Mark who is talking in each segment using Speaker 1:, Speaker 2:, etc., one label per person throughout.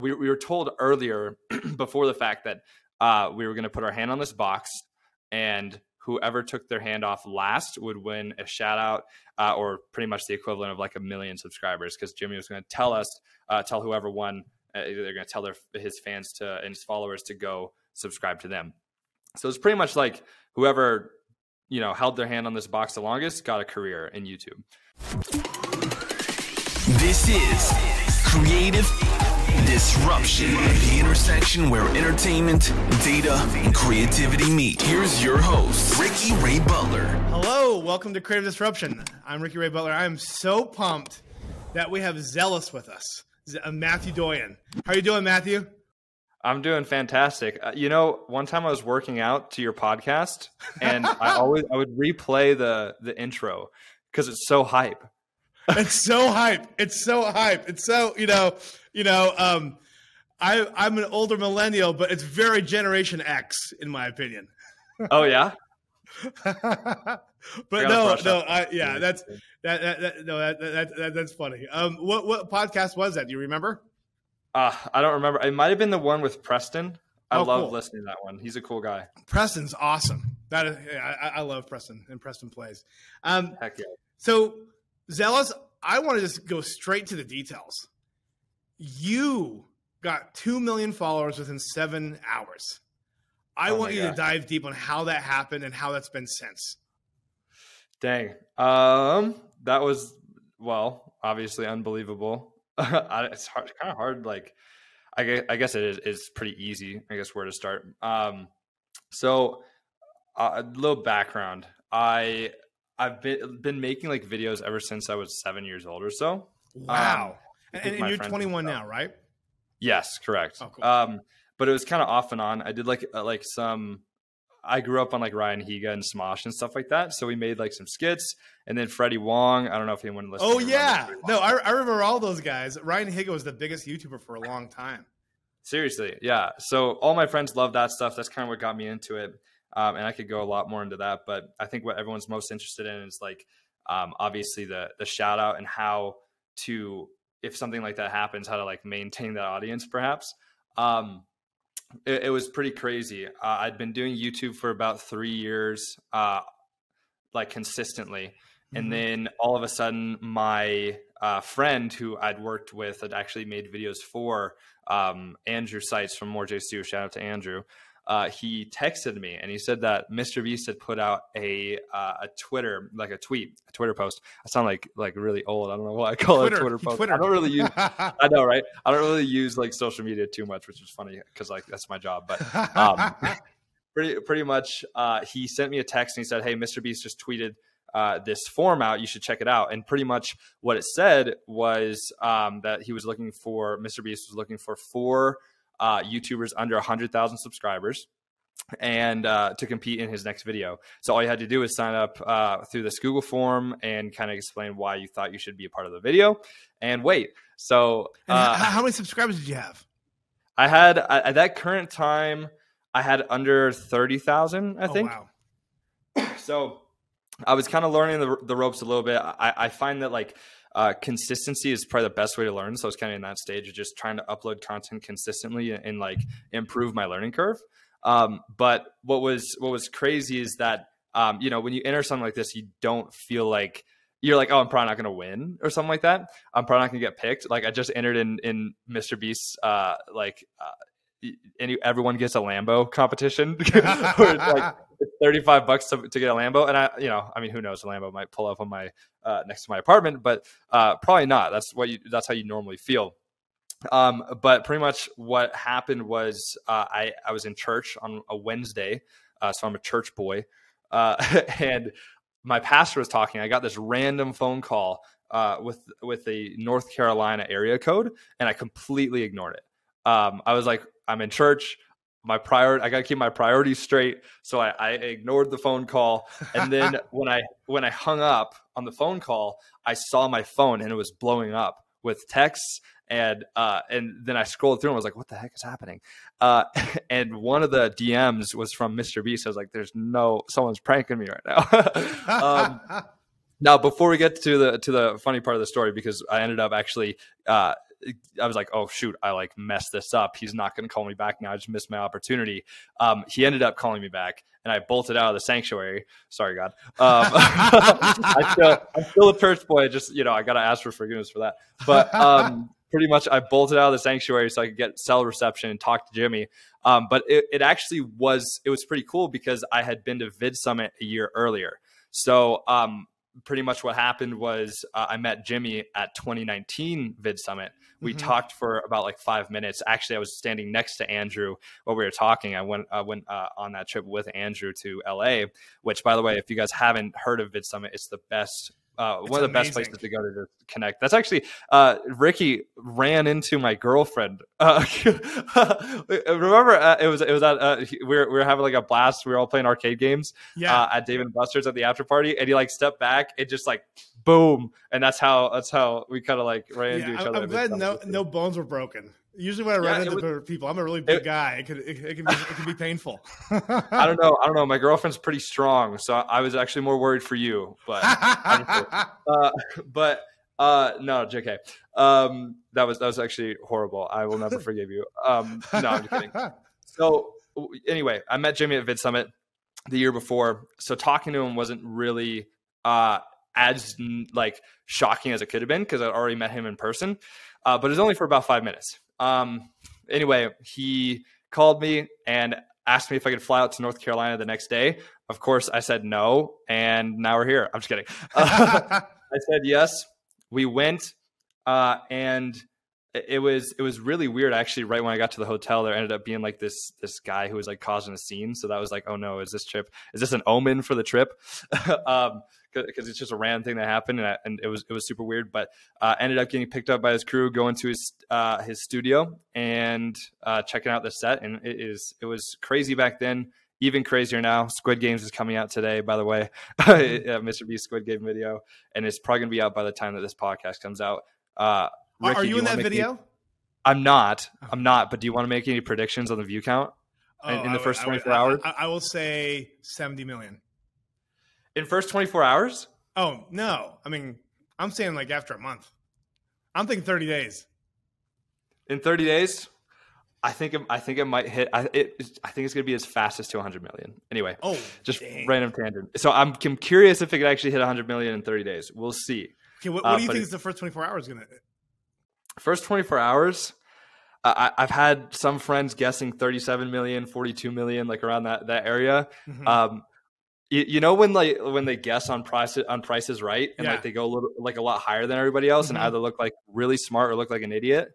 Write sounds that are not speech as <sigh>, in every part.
Speaker 1: we, we were told earlier <clears throat> before the fact that uh, we were going to put our hand on this box and whoever took their hand off last would win a shout out uh, or pretty much the equivalent of like a million subscribers because Jimmy was going to tell us, uh, tell whoever won, uh, they're going to tell their his fans to and his followers to go subscribe to them. So it's pretty much like whoever you know held their hand on this box the longest got a career in YouTube.
Speaker 2: This is Creative Disruption, the intersection where entertainment, data, and creativity meet. Here's your host, Ricky Ray Butler.
Speaker 3: Hello, welcome to Creative Disruption. I'm Ricky Ray Butler. I'm so pumped that we have Zealous with us, uh, Matthew Doyen. How are you doing, Matthew?
Speaker 1: I'm doing fantastic. Uh, you know, one time I was working out to your podcast, and I <laughs> always I would replay the the intro because it's so hype.
Speaker 3: It's so hype. It's so hype. It's so you know you know. Um, I I'm an older millennial, but it's very Generation X in my opinion.
Speaker 1: Oh yeah. <laughs>
Speaker 3: but no, no, I, yeah, that's that, that, that no, that, that, that, that's funny. Um, what what podcast was that? Do you remember?
Speaker 1: Uh, I don't remember. It might have been the one with Preston. I
Speaker 3: Oh,
Speaker 1: love
Speaker 3: cool.
Speaker 1: listening to that one. He's a cool guy.
Speaker 3: Preston's awesome. That is, yeah, I, I love Preston and Preston plays. Um,
Speaker 1: Heck yeah.
Speaker 3: so zealous, I want to just go straight to the details. You got two million followers within seven hours. I
Speaker 1: Oh
Speaker 3: want you to dive deep on how that happened and how that's been since.
Speaker 1: Dang. Um, that was well, obviously unbelievable. <laughs> It's hard, kind of hard. Like, I guess, I guess it is it's pretty easy. I guess where to start. Um, so uh, a little background. I I've been been making like videos ever since I was seven years old or so.
Speaker 3: Wow.
Speaker 1: I
Speaker 3: and, and you're 21 now, right?
Speaker 1: Yes, correct.
Speaker 3: Oh, cool.
Speaker 1: Um, but it was kind of off and on. I did like uh, like some. I grew up on like Ryan Higa and Smosh and stuff like that. So we made like some skits, and then Freddie Wong. I don't know if anyone listening.
Speaker 3: Oh yeah. No, I, I remember all those guys. Ryan Higa was the biggest YouTuber for a long time.
Speaker 1: seriously, yeah. So all my friends love that stuff. That's kind of what got me into it. Um, and I could go a lot more into that, but I think what everyone's most interested in is like um, obviously the the shout out and how to if something like that happens, how to like maintain that audience, perhaps. Um, it, it was pretty crazy. Uh, I'd been doing YouTube for about three years, uh, like consistently,
Speaker 3: Mhm.
Speaker 1: and then all of a sudden, my uh, friend who I'd worked with had actually made videos for um, Andrew Seitz from More J Stu. Shout out to Andrew. Uh, he texted me and he said that Mr. Beast had put out a uh, a Twitter like a tweet, a Twitter post. I sound like like really old. I don't know why I call
Speaker 3: Twitter.
Speaker 1: it a Twitter post.
Speaker 3: Twittered.
Speaker 1: I don't really use. <laughs> I know, right? I don't really use like social media too much, which is funny because like that's my job. But um, <laughs> pretty pretty much, uh, he sent me a text and he said, "Hey, Mr. Beast just tweeted uh, this form out. You should check it out." And pretty much what it said was um, that he was looking for Mr. Beast was looking for four uh, YouTubers under hundred thousand subscribers. And uh, to compete in his next video. So all you had to do is sign up uh, through this Google form and kind of explain why you thought you should be a part of the video and wait. So uh,
Speaker 3: how, how many subscribers did you have?
Speaker 1: I had at at that current time, I had under thirty thousand, I
Speaker 3: Oh,
Speaker 1: think.
Speaker 3: wow.
Speaker 1: So I was kind of learning the, the ropes a little bit. I, I find that like uh, consistency is probably the best way to learn. So I was kind of in that stage of just trying to upload content consistently and, and, like improve my learning curve. Um, but what was what was crazy is that um, you know when you enter something like this, you don't feel like you're like, oh, I'm probably not going to win or something like that. I'm probably not going to get picked. Like I just entered in in Mr. Beast's uh, like uh, any everyone gets a Lambo competition <laughs> <laughs> it's like 35 bucks to, to get a Lambo. And I, you know, I mean, who knows? A Lambo might pull up on my, uh, next to my apartment, but, uh, probably not. That's what you, that's how you normally feel. Um, but pretty much what happened was, uh, I, I was in church on a Wednesday. Uh, so I'm a church boy. Uh, <laughs> and my pastor was talking. I got this random phone call, uh, with, with a North Carolina area code and I completely ignored it. Um, I was like, I'm in church my prior I got to keep my priorities straight. So I, I ignored the phone call, and then <laughs> when I when I hung up on the phone call, I saw my phone and it was blowing up with texts, and uh, and then I scrolled through and was like, "What the heck is happening?" Uh, <laughs> and one of the DMs was from Mr. Beast. I was like, "There's no someone's pranking me right now." <laughs> um, now, before we get to the to the funny part of the story, because I ended up actually uh, I was like, oh shoot, I like messed this up. He's not going to call me back now. I just missed my opportunity. Um, he ended up calling me back, and I bolted out of the sanctuary. Sorry, God. Um, <laughs> I still, I'm still a church boy. I just you know, I got to ask for forgiveness for that. But um, pretty much, I bolted out of the sanctuary so I could get cell reception and talk to Jimmy. Um, but it, it actually was it was pretty cool because I had been to Vid Summit a year earlier. So um, pretty much what happened was uh, I met Jimmy at 2019 Vid Summit. We mm-hmm. talked for about like five minutes. Actually, I was standing next to Andrew while we were talking. I went I went uh, on that trip with Andrew to LA. Which, by the way, if you guys haven't heard of Vid Summit, it's the best uh, one of the amazing. best places to go to connect. That's actually uh, Ricky ran into my girlfriend. Uh, <laughs> remember, uh, it was it was at uh, we were we were having like a blast. We were all playing arcade games.
Speaker 3: Yeah.
Speaker 1: Uh, at Dave & Buster's at the after party, and he like stepped back. and just like boom, and that's how that's how we kind of like ran yeah, into each
Speaker 3: I'm,
Speaker 1: other.
Speaker 3: I'm glad no no bones were broken. Usually when I run yeah, into people, I'm a really big it, guy. It could it, it, can be it can be painful. <laughs>
Speaker 1: I don't know. I don't know. My girlfriend's pretty strong, so I was actually more worried for you. But <laughs> uh, but uh, no, JK. Um, that was that was actually horrible. I will never forgive you. Um, no, I'm kidding. So anyway, I met Jimmy at Vid Summit the year before. So talking to him wasn't really uh, as like shocking as it could have been because I'd already met him in person. Uh, but it was only for about five minutes. Um, anyway, he called me and asked me if I could fly out to North Carolina the next day. Of course, I said no, and now we're here. I'm just kidding. <laughs> Uh, I said yes. We went, uh, and it was it was really weird. Actually, right when I got to the hotel, there ended up being like this this guy who was like causing a scene. So that was like, oh no, is this trip? Is this an omen for the trip? <laughs> um, because it's just a random thing that happened, and, I, and, it was it was super weird. But uh, ended up getting picked up by his crew, going to his uh, his studio and uh, checking out the set, and it is it was crazy back then. Even crazier now. Squid Games is coming out today, by the way. <laughs> Mr. Beast Squid Game video, and it's probably gonna be out by the time that this podcast comes out.
Speaker 3: Ricky, Are you, you in that video? Any,
Speaker 1: I'm not. I'm not. But do you want to make any predictions on the view count oh, in, in, the first 24 I hours?
Speaker 3: I, I will say 70 million
Speaker 1: in first 24 hours?
Speaker 3: Oh, no. I mean, I'm saying like after a month. I'm thinking 30 days.
Speaker 1: In 30 days? I think it, I think it might hit. I, it, I think it's going to be as fast as to 100 million. Anyway,
Speaker 3: oh,
Speaker 1: just
Speaker 3: dang.
Speaker 1: random tangent. So I'm, I'm curious if it could actually hit 100 million in 30 days. We'll see.
Speaker 3: Okay, what, what uh, do you think is the first 24 hours going to?
Speaker 1: First 24 hours. I, have had some friends guessing 37 million, 42 million, like around that that area. Mm-hmm. Um, you, you know when like when they guess on prices on prices right and yeah. like they go a little like a lot higher than everybody else mm-hmm. and either look like really smart or look like an idiot.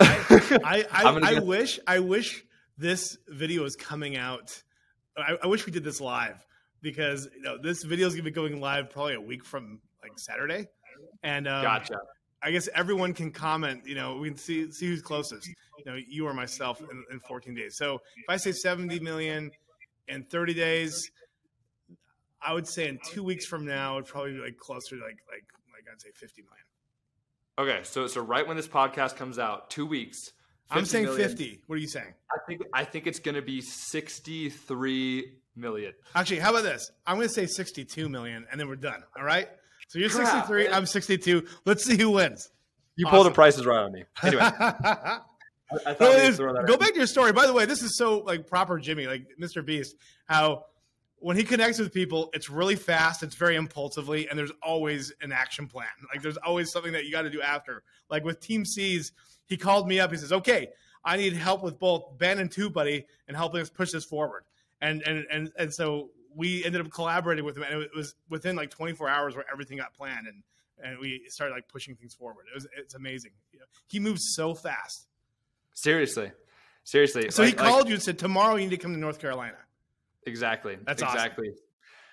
Speaker 3: Yeah, I I, <laughs> I, I wish I wish this video is coming out. I, I, wish we did this live because you know this video is gonna be going live probably a week from like Saturday, and um,
Speaker 1: gotcha.
Speaker 3: I guess everyone can comment. You know, we can see see who's closest. You know, you or myself in, in 14 days. So if I say 70 million in 30 days. I would say in two weeks from now, it'd probably be like closer to like like like I'd say 50 million.
Speaker 1: Okay, so so right when this podcast comes out, two weeks.
Speaker 3: I'm saying million. 50. What are you saying?
Speaker 1: I think I think it's going to be 63 million.
Speaker 3: Actually, how about this? I'm going to say 62 million, and then we're done. All right. So you're 63. I'm 62. Let's see who wins.
Speaker 1: You awesome. pulled the prices right on me. Anyway. <laughs>
Speaker 3: I, go back to your story. By the way, this is so like proper Jimmy, like Mr. Beast. How when he connects with people, it's really fast, it's very impulsively, and there's always an action plan. Like there's always something that you got to do after. Like with Team Seas, he called me up. He says, "Okay, I need help with both Ben and Two Buddy and helping us push this forward." And and and and so we ended up collaborating with him, and it was within like 24 hours where everything got planned and and we started like pushing things forward. It was it's amazing. He moves so fast.
Speaker 1: Seriously, seriously.
Speaker 3: So like, he called like, you and said tomorrow you need to come to North Carolina.
Speaker 1: Exactly.
Speaker 3: That's
Speaker 1: exactly.
Speaker 3: Awesome.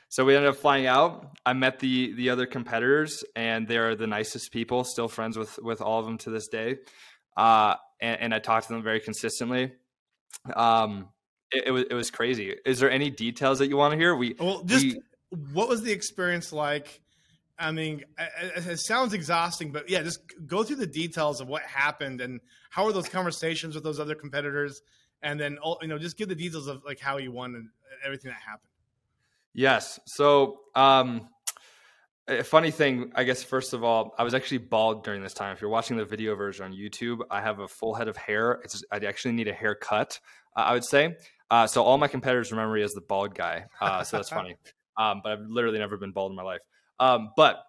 Speaker 1: So we ended up flying out. I met the the other competitors, and they're the nicest people. Still friends with with all of them to this day. Uh, and, and I talked to them very consistently. Um, it, it, was it was crazy. Is there any details that you want to hear? We
Speaker 3: well, just we, what was the experience like? I mean, it, sounds exhausting, but yeah, just go through the details of what happened and how were those conversations with those other competitors, and then you know just give the details of like how you won and everything that happened.
Speaker 1: Yes. So um, a funny thing, I guess, first of all, I was actually bald during this time. If you're watching the video version on YouTube, I have a full head of hair. It's, I actually need a haircut, uh, I would say. Uh, so all my competitors remember me as the bald guy. Uh, so that's funny. <laughs> Um, but I've literally never been bald in my life. Um, but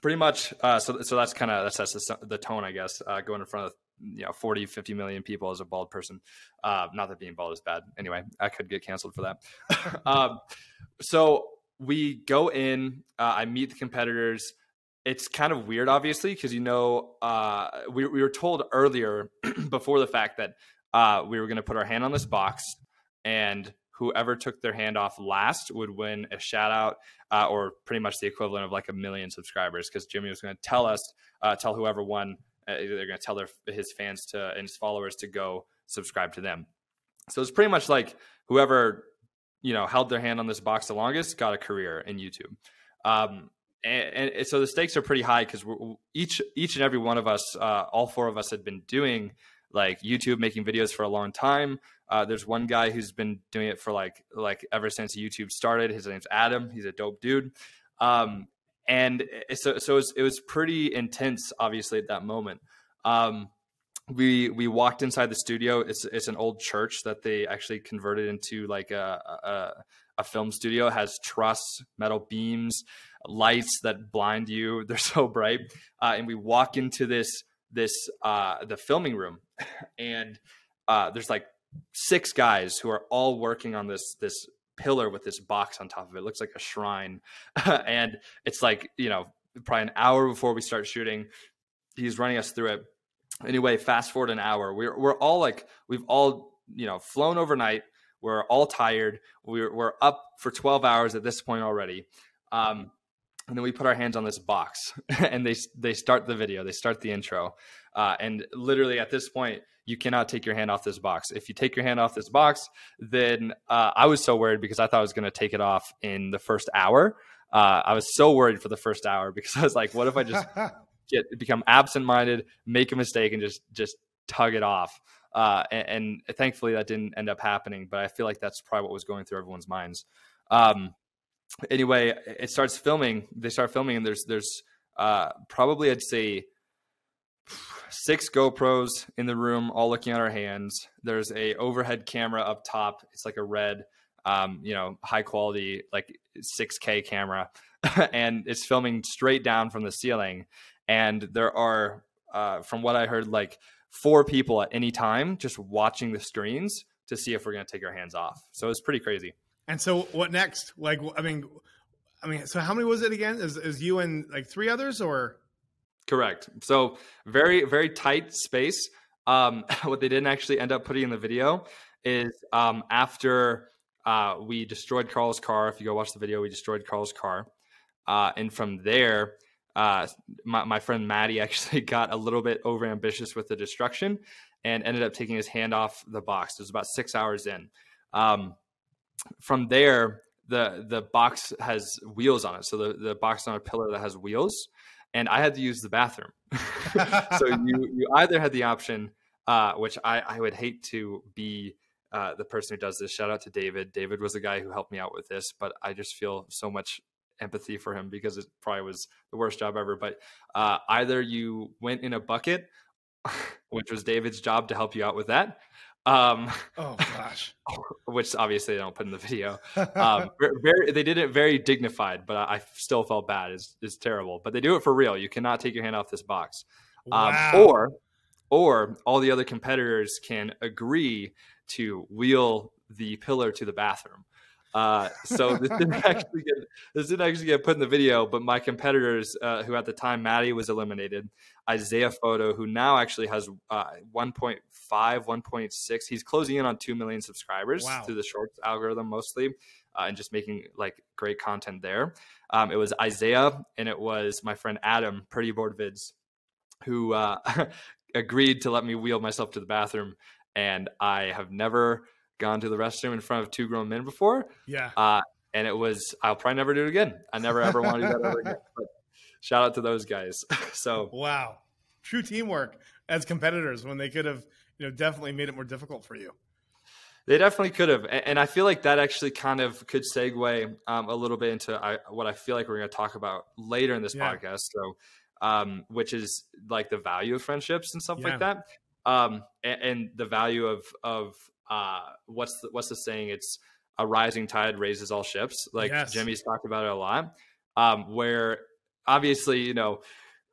Speaker 1: pretty much, uh, so, so that's kind of, that's, that's the, the, tone, I guess, uh, going in front of, you know, 40, 50 million people as a bald person. Uh, not that being bald is bad. Anyway, I could get canceled for that. <laughs> um, so we go in, uh, I meet the competitors. It's kind of weird, obviously, because you know uh, we, we were told earlier <clears throat> before the fact that uh, we were going to put our hand on this box, and whoever took their hand off last would win a shout out uh, or pretty much the equivalent of like a million subscribers because Jimmy was going to tell us, uh, tell whoever won, uh, they're going to tell their his fans to and his followers to go subscribe to them. So it's pretty much like whoever you know held their hand on this box the longest got a career in YouTube. Um, and, and, so the stakes are pretty high because each each and every one of us, uh, all four of us, had been doing like YouTube, making videos for a long time. Uh, there's one guy who's been doing it for like like ever since YouTube started. His name's Adam. He's a dope dude. Um, and so so it was, it was pretty intense, obviously at that moment. Um, we we walked inside the studio. It's it's an old church that they actually converted into like a a, a film studio. It has truss, metal beams, lights that blind you. <laughs> They're so bright. Uh, and we walk into this this uh, the filming room, and uh, there's like six guys who are all working on this this pillar with this box on top of it. it looks like a shrine, <laughs> and it's like you know probably an hour before we start shooting. He's running us through it anyway, fast forward an hour. We're we're all like we've all you know flown overnight. We're all tired. We're we're up for twelve hours at this point already. Um, and then we put our hands on this box, <laughs> and they they start the video. They start the intro, uh, and literally at this point, you cannot take your hand off this box. If you take your hand off this box, then uh, I was so worried because I thought I was going to take it off in the first hour. Uh, I was so worried for the first hour <laughs> because I was like, what if I just <laughs> get become absent-minded, make a mistake, and just just tug it off. Uh, and, and, thankfully that didn't end up happening. But I feel like that's probably what was going through everyone's minds. Um, anyway, it starts filming. They start filming, and there's there's uh, probably I'd say six GoPros in the room, all looking at our hands. There's a overhead camera up top. It's like a red, um, you know, high quality like 6K camera, <laughs> and it's filming straight down from the ceiling and there are uh, from what i heard like four people at any time just watching the screens to see if we're going to take our hands off so it's pretty crazy
Speaker 3: and so what next? Like i mean i mean so how many was it again? Is, is you and like three others or?
Speaker 1: Correct. So very very tight space. Um, <laughs> what they didn't actually end up putting in the video is um, after uh, we destroyed Karl's car if you go watch the video we destroyed Karl's car. Uh, and from there uh, my, my friend Maddie <laughs> actually got a little bit over ambitious with the destruction and ended up taking his hand off the box. It was about six hours in. Um, from there, the the box has wheels on it. So the, the box on a pillar that has wheels, and I had to use the bathroom. <laughs> so you you either had the option, uh, which I, I would hate to be uh, the person who does this. Shout out to David. David was the guy who helped me out with this, but I just feel so much empathy for him because it probably was the worst job ever. But uh, either you went in a bucket, <laughs> which was David's job to help you out with that. Um, <laughs>
Speaker 3: oh gosh,
Speaker 1: which obviously they don't put in the video. <laughs> Um, very, they did it very dignified, but I, I still felt bad. It's, it's terrible, but they do it for real. You cannot take your hand off this box. Um, wow. or, or all the other competitors can agree to wheel the pillar to the bathroom. Uh, so this didn't <laughs> actually get this didn't actually get put in the video, but my competitors, uh, who at the time Maddie was eliminated, Isaiah Photo, who now actually has uh, 1.5, 1.6, he's closing in on two million subscribers wow. through the shorts algorithm mostly, uh, and just making like great content there. Um, it was Isaiah and it was my friend Adam, Pretty Board Vids, who uh, <laughs> agreed to let me wheel myself to the bathroom, and I have never gone to the restroom in front of two grown men before.
Speaker 3: Yeah.
Speaker 1: Uh, and it was, I'll probably never do it again. I never ever want to do that ever again. <laughs> But shout out to those guys. <laughs> so,
Speaker 3: wow. True teamwork as competitors when they could have, you know, definitely made it more difficult for you.
Speaker 1: They definitely could have, and I feel like that actually kind of could segue um, a little bit into I, what I feel like we're going to talk about later in this yeah. podcast. So, um, which is like the value of friendships and stuff yeah. like that, um, and, and, the value of of uh, what's the, what's the saying? It's a rising tide raises all ships. Like yes. Jimmy's talked about it a lot. Um, where obviously, you know,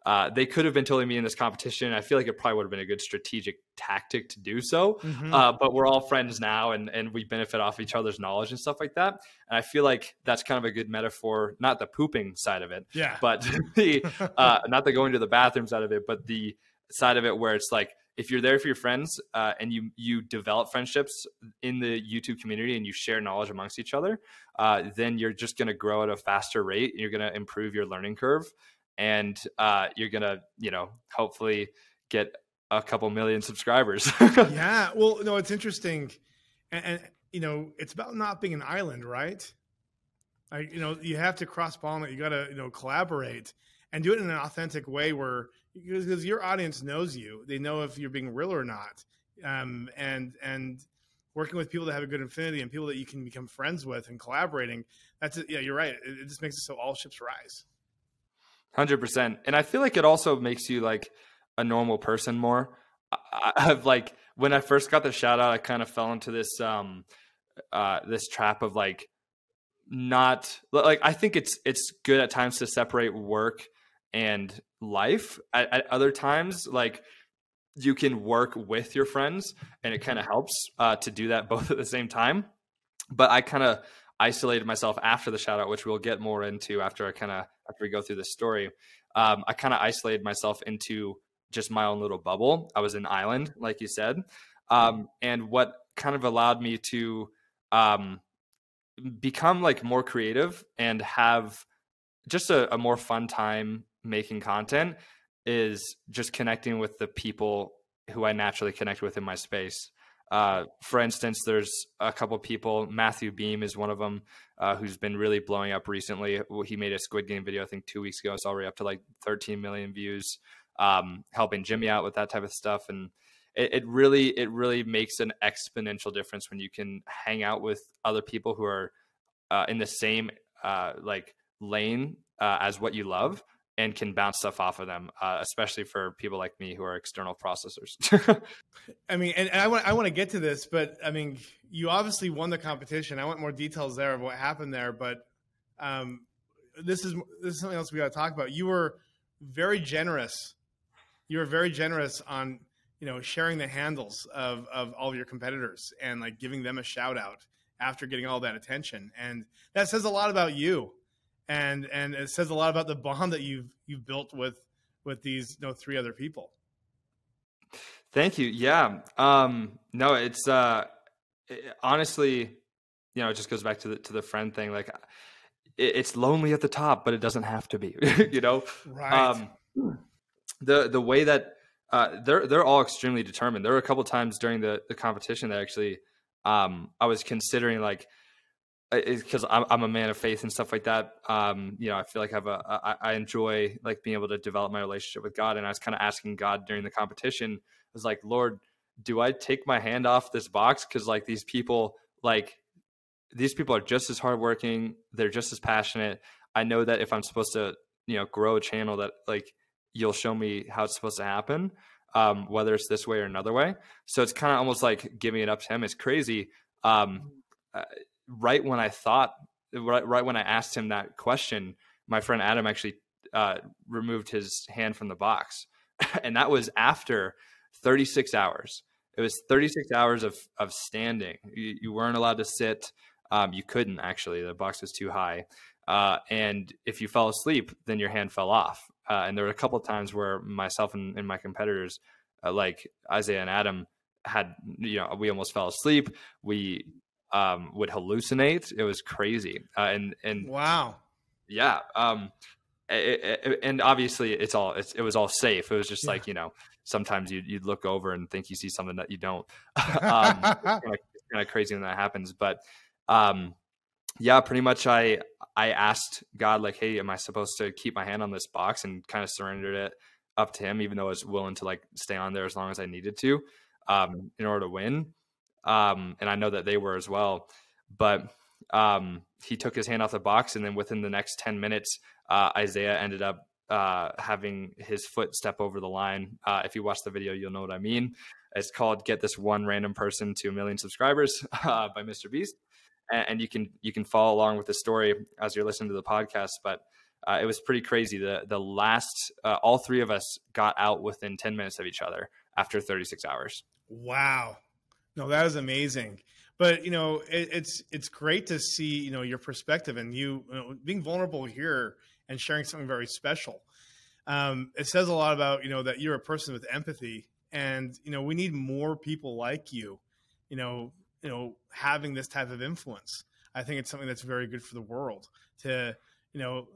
Speaker 1: uh, they could have been totally me in this competition. I feel like it probably would have been a good strategic tactic to do so. Mm-hmm. Uh, but we're all friends now, and and we benefit off each other's knowledge and stuff like that. And I feel like that's kind of a good metaphor, not the pooping side of it,
Speaker 3: yeah,
Speaker 1: but <laughs> the uh, not the going to the bathroom side of it, but the side of it where it's like if you're there for your friends uh, and you you develop friendships in the YouTube community and you share knowledge amongst each other, uh, then you're just going to grow at a faster rate. You're going to improve your learning curve, and uh, you're gonna you know hopefully get a couple million subscribers <laughs>
Speaker 3: yeah well no it's interesting and, and, you know it's about not being an island right I, you know you have to cross pollinate you gotta you know collaborate and do it in an authentic way where because your audience knows you. They know if you're being real or not. Um, and and working with people that have a good affinity and people that you can become friends with and collaborating that's yeah you're right. It, it just makes it so all ships rise.
Speaker 1: Hundred percent, and I feel like it also makes you like a normal person more. I, have <laughs> like when I first got the shout out, I kind of fell into this um uh this trap of like not like I think it's it's good at times to separate work and life. At, at other times, like you can work with your friends, and it kind of helps uh, to do that <laughs> both at the same time. But I kind of isolated myself after the shout out, which we'll get more into after I kind of after we go through this story. Um, I kind of isolated myself into just my own little bubble. I was an island, like you said, um, and what kind of allowed me to um, become like more creative and have just a, a more fun time making content is just connecting with the people who I naturally connect with in my space. Uh, for instance, there's a couple people. Matthew Beem is one of them, uh, who's been really blowing up recently. He made a Squid Game video, I think, two weeks ago. It's already up to like 13 million views. Um, helping Jimmy out with that type of stuff, and it, it, really, it really makes an exponential difference when you can hang out with other people who are uh, in the same uh, like lane uh, as what you love and can bounce stuff off of them, uh, especially for people like me who are external processors.
Speaker 3: I mean, and, and, I want I want to get to this, but I mean, you obviously won the competition. I want more details there of what happened there, but um, this is this is something else we got to talk about. You were very generous. You were very generous on you know sharing the handles of of all of your competitors and like giving them a shout out after getting all that attention, and that says a lot about you and and it says a lot about the bond that you've you've built with with these you know three other people.
Speaker 1: Thank you. Yeah. Um, no, it's uh, it, honestly, you know, it just goes back to the to the friend thing. Like, it, it's lonely at the top, but it doesn't have to be. <laughs> you know,
Speaker 3: right? Um,
Speaker 1: the the way that uh, they're they're all extremely determined. There were a couple times during the the competition that actually um, I was considering like because I'm, I'm a man of faith and stuff like that. Um, you know, I feel like I have a I, I enjoy like being able to develop my relationship with God, and I was kind of asking God during the competition. I was like, Lord, do I take my hand off this box? Because like these people, like these people are just as hardworking. They're just as passionate. I know that if I'm supposed to, you know, grow a channel, that like you'll show me how it's supposed to happen, um, whether it's this way or another way. So it's kind of almost like giving it up to Him. It's crazy. Um, uh, right when I thought, right, right when I asked him that question, my friend Adam actually uh, removed his hand from the box, <laughs> and that was after 36 hours. It was 36 hours of of standing. You, you weren't allowed to sit. Um, you couldn't actually. The box was too high. Uh, and if you fell asleep, then your hand fell off. Uh, and there were a couple of times where myself and, and my competitors, uh, like Isaiah and Adam, had you know we almost fell asleep. We um, would hallucinate. It was crazy. Uh, and and
Speaker 3: wow,
Speaker 1: yeah. Um, it, it, and obviously it's all it's, it was all safe. It was just yeah. like you know sometimes you'd, you'd look over and think you see something that you don't. <laughs> <laughs> um, kind, of, kind of crazy when that happens, but um, yeah, pretty much. I I asked God like, hey, am I supposed to keep my hand on this box and kind of surrendered it up to Him, even though I was willing to like stay on there as long as I needed to um, in order to win um, and I know that they were as well. But um, he took his hand off the box, and then within the next ten minutes, uh, Isaiah ended up uh, having his foot step over the line. Uh, if you watch the video, you'll know what I mean. It's called "Get This One Random Person to a Million Subscribers" <laughs> uh, by Mr. Beast, and, and, you can you can follow along with the story as you're listening to the podcast. But uh, it was pretty crazy. The the last uh, all three of us got out within ten minutes of each other after 36 hours.
Speaker 3: Wow, no, that is amazing. But you know, it, it's it's great to see you know your perspective and you, you know, being vulnerable here and sharing something very special. Um, it says a lot about you know that you're a person with empathy, and you know we need more people like you. You know, you know, having this type of influence. I think it's something that's very good for the world. To you know,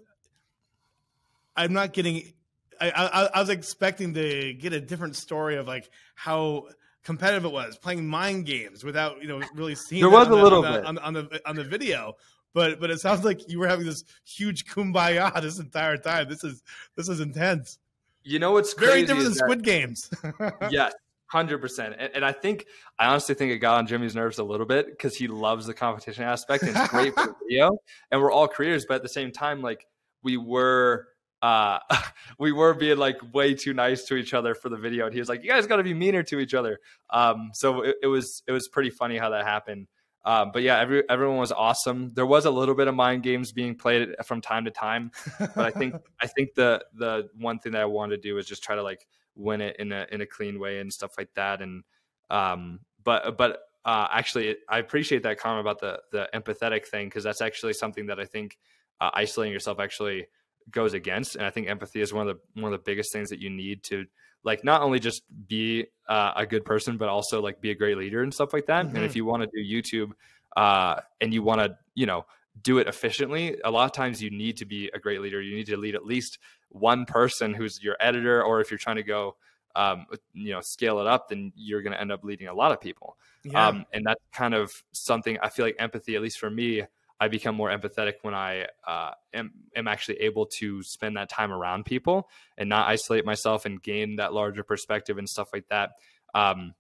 Speaker 3: I'm not getting. I, I, I was expecting to get a different story of like how competitive it was playing mind games without you know really seeing
Speaker 1: there was a
Speaker 3: the,
Speaker 1: little
Speaker 3: on
Speaker 1: bit
Speaker 3: the, on, on, the on the video but but it sounds like you were having this huge kumbaya <laughs> this entire time. This is this is intense.
Speaker 1: You know what's
Speaker 3: very different than that, Squid Games. <laughs>
Speaker 1: yes, hundred percent. And I think I honestly think it got on Jimmy's nerves a little bit because he loves the competition aspect. And it's great for <laughs> video, and we're all creators, but at the same time, like we were. Uh, <laughs> we were being like way too nice to each other for the video, and he was like, "You guys got to be meaner to each other." Um, so it, it was it was pretty funny how that happened. Um, but yeah, every, everyone was awesome. There was a little bit of mind games being played from time to time, but I think <laughs> I think the the one thing that I wanted to do was just try to like win it in a in a clean way and stuff like that. And um, but but uh, actually, I appreciate that comment about the the empathetic thing because that's actually something that I think uh, isolating yourself actually goes against. And I think empathy is one of the one of the biggest things that you need to like not only just be uh, a good person, but also like be a great leader and stuff like that. Mm-hmm. And if mm-hmm. you want to do YouTube uh, and you want to, you know, do it efficiently, a lot of times you need to be a great leader. You need to lead at least one person who's your editor, or if you're trying to go, um, you know, scale it up, then you're going to end up leading a lot of people. Yeah. Um, and that's kind of something I feel like empathy, at least for me, I become more empathetic when I uh, am, am actually able to spend that time around people and not isolate myself and gain that larger perspective and stuff like that. Um,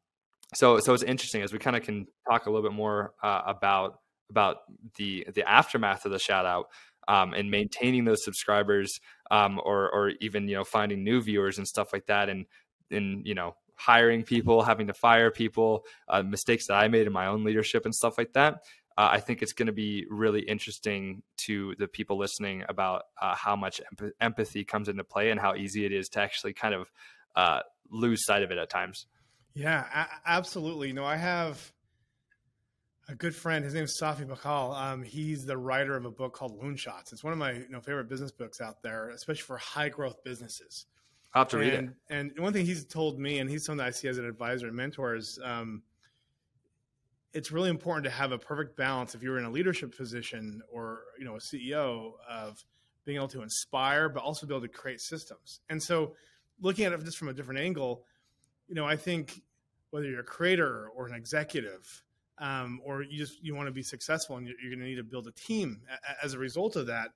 Speaker 1: so, so it's interesting as we kind of can talk a little bit more uh, about about the the aftermath of the shout out um, and maintaining those subscribers um, or or even you know finding new viewers and stuff like that and and you know hiring people having to fire people uh, mistakes that i made in my own leadership and stuff like that uh, I think it's going to be really interesting to the people listening about uh, how much emp- empathy comes into play and how easy it is to actually kind of uh, lose sight of it at times.
Speaker 3: Yeah, a- absolutely. You know, I have a good friend. His name is Safi Bahcall. Um, he's the writer of a book called Loonshots. It's one of my you know favorite business books out there, especially for high growth businesses.
Speaker 1: i have to
Speaker 3: and,
Speaker 1: read it.
Speaker 3: And one thing he's told me, and he's someone that I see as an advisor and mentor, is um, it's really important to have a perfect balance if you're in a leadership position or you know a CEO of being able to inspire but also be able to create systems. And so looking at it just from a different angle, you know, I think whether you're a creator or an executive um, or you just you want to be successful and you're, you're going to need to build a team as a result of that,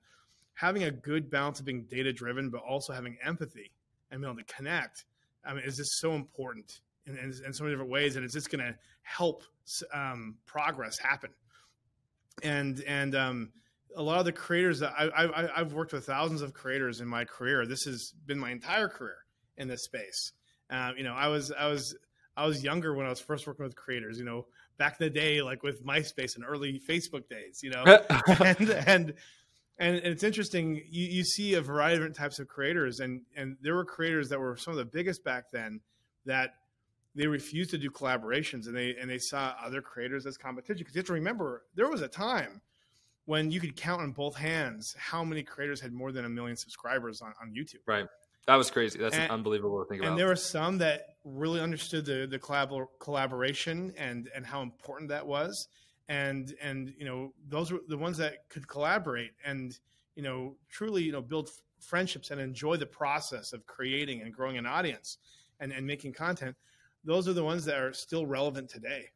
Speaker 3: having a good balance of being data driven but also having empathy and being able to connect, I mean, is just so important in, in, in so many different ways, and it's just going to help um, progress happen. And and um, a lot of the creators that I, I I've worked with thousands of creators in my career. This has been my entire career in this space. Uh, you know, I was I was I was younger when I was first working with creators. You know, back in the day, like with MySpace and early Facebook days. You know, <laughs> and and and it's interesting. You, you see a variety of different types of creators, and and there were creators that were some of the biggest back then that they refused to do collaborations and they and they saw other creators as competition because you have to remember there was a time when you could count on both hands how many creators had more than a million subscribers on, on YouTube.
Speaker 1: Right. That was crazy. That's and, unbelievable to think about.
Speaker 3: And there were some that really understood the the collab- collaboration and and how important that was. And and you know those were the ones that could collaborate and you know truly you know build friendships and enjoy the process of creating and growing an audience and and making content those are the ones that are still relevant today.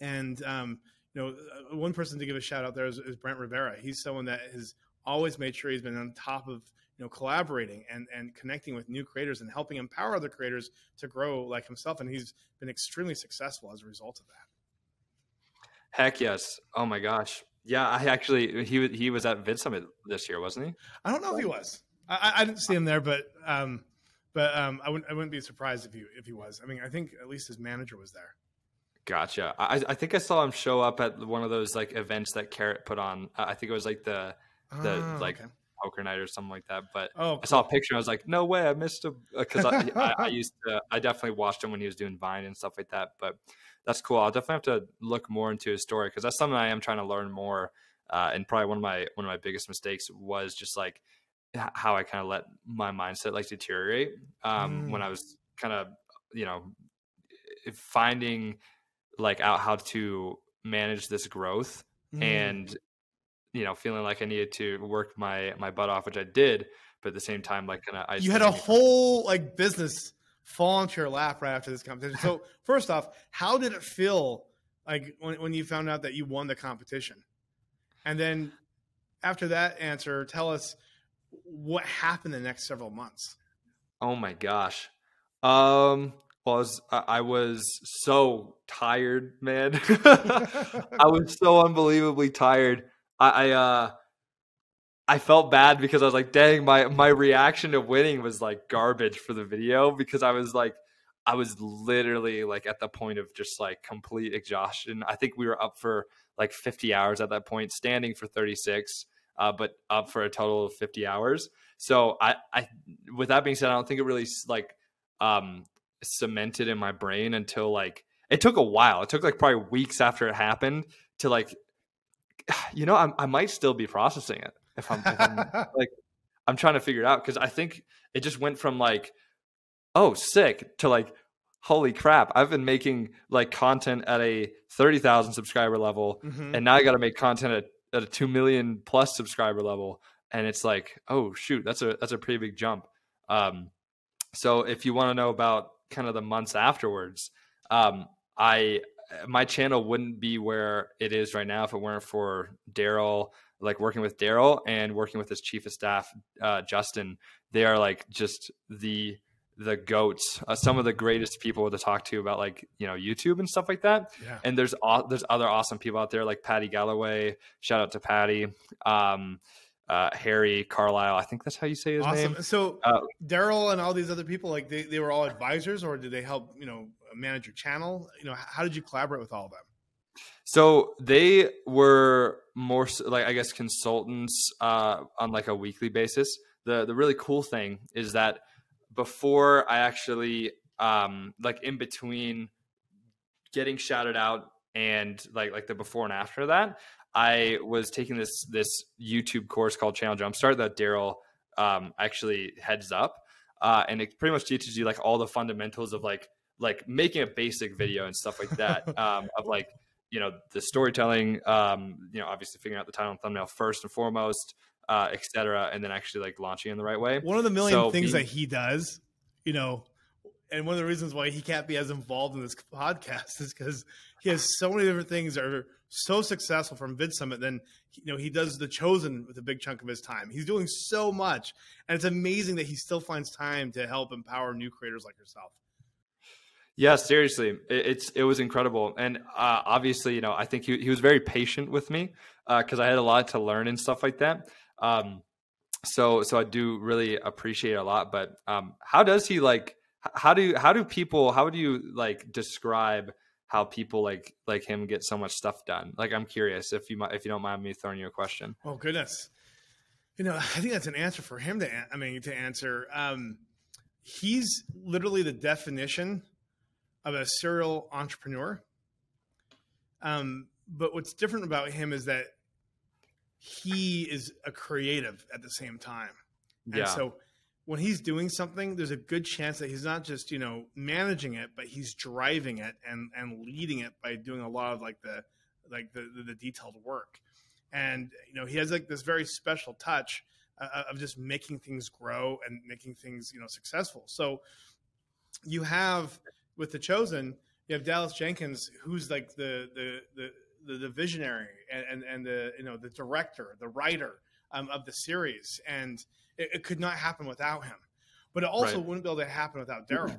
Speaker 3: And um, you know, uh, one person to give a shout out there is, is, Brent Rivera. He's someone that has always made sure he's been on top of you know collaborating and and connecting with new creators and helping empower other creators to grow like himself. And he's been extremely successful as a result of that.
Speaker 1: Heck yes! Oh my gosh, yeah. I actually he he was at VidSummit this year, wasn't he?
Speaker 3: I don't know if he was. I, I didn't see him there, but um, but um, I wouldn't I wouldn't be surprised if he if he was. I mean, I think at least his manager was there.
Speaker 1: Gotcha. I, I think I saw him show up at one of those like events that Carrot put on. I think it was like the the oh, like okay. poker night or something like that. But oh, cool. I saw a picture. and I was like, no way, I missed him <laughs> because I, I, I, <laughs> used to. I definitely watched him when he was doing Vine and stuff like that. But that's cool. I'll definitely have to look more into his story because that's something I am trying to learn more. Uh, and probably one of my one of my biggest mistakes was just like how I kind of let my mindset like deteriorate um, mm. when I was kind of you know finding like out how to manage this growth mm. and you know feeling like I needed to work my my butt off, which I did, but at the same time like kind of
Speaker 3: you had a whole like business fall into your lap right after this competition. <laughs> So first off, how did it feel like when when you found out that you won the competition? And then after that answer, tell us what happened the next several months.
Speaker 1: Oh my gosh. Um well, I was, I was so tired, man. <laughs> I was so unbelievably tired. I, I uh I felt bad because I was like, dang, my my reaction to winning was like garbage for the video because I was like I was literally like at the point of just like complete exhaustion. I think we were up for like 50 hours at that point, standing for 36, uh, but up for a total of 50 hours. So I, I, with that being said, I don't think it really like um, cemented in my brain until like it took a while. It took like probably weeks after it happened to like, <sighs> you know, I, I might still be processing it if I'm, if I'm <laughs> like, I'm trying to figure it out because I think it just went from like, oh, sick to like, holy crap, I've been making like content at a 30,000 subscriber level mm-hmm. and now I got to make content at, at a 2 million plus subscriber level. And it's like, oh shoot, that's a, that's a pretty big jump. Um, so if you want to know about kind of the months afterwards, um, I my channel wouldn't be where it is right now if it weren't for Derral, like working with Derral and working with his chief of staff, uh, Justin. They are like just the the goats, uh, some of the greatest people to talk to about like you know YouTube and stuff like that. Yeah. And there's there's other awesome people out there like Paddy Galloway. Shout out to Paddy. Um, uh, Harry Carlisle. I think that's how you say his awesome. name.
Speaker 3: So uh, Derral and all these other people, like they, they were all advisors, or did they help you know manage your channel? You know, how did you collaborate with all of them?
Speaker 1: So they were more like I guess consultants uh, on like a weekly basis. The the really cool thing is that before I actually um, like in between getting shouted out and like like the before and after that, I was taking this this YouTube course called Channel Jumpstart that Derral um, actually heads up, uh, and it pretty much teaches you like all the fundamentals of like like making a basic video and stuff like that <laughs> um, of like you know the storytelling, um, you know obviously figuring out the title and thumbnail first and foremost, uh, etc., and then actually like launching in the right way.
Speaker 3: One of the million so things being, that he does, you know, and one of the reasons why he can't be as involved in this podcast is because he has so many different things that are so successful from VidSummit. Then you know he does the Chosen with a big chunk of his time. He's doing so much, and it's amazing that he still finds time to help empower new creators like yourself.
Speaker 1: Yeah, seriously, it, it's it was incredible, and uh, obviously, you know, I think he he was very patient with me because uh, I had a lot to learn and stuff like that. Um, so so I do really appreciate a lot. But um, how does he like? How do how do people? How do you like describe? how people like like him get so much stuff done. Like I'm curious if you if you don't mind me throwing you a question.
Speaker 3: Oh goodness, you know I think that's an answer for him to I mean to answer. Um, he's literally the definition of a serial entrepreneur. Um, but what's different about him is that he is a creative at the same time, and yeah. so when he's doing something, there's a good chance that he's not just you know managing it, but he's driving it and and leading it by doing a lot of like the like the the, the detailed work. And you know he has like this very special touch uh, of just making things grow and making things you know successful. So you have with the chosen, you have Dallas Jenkins, who's like the the the the, the visionary and, and, and the you know the director, the writer um, of the series, and it, it, could not happen without him. But it also right. wouldn't be able to happen without Derral,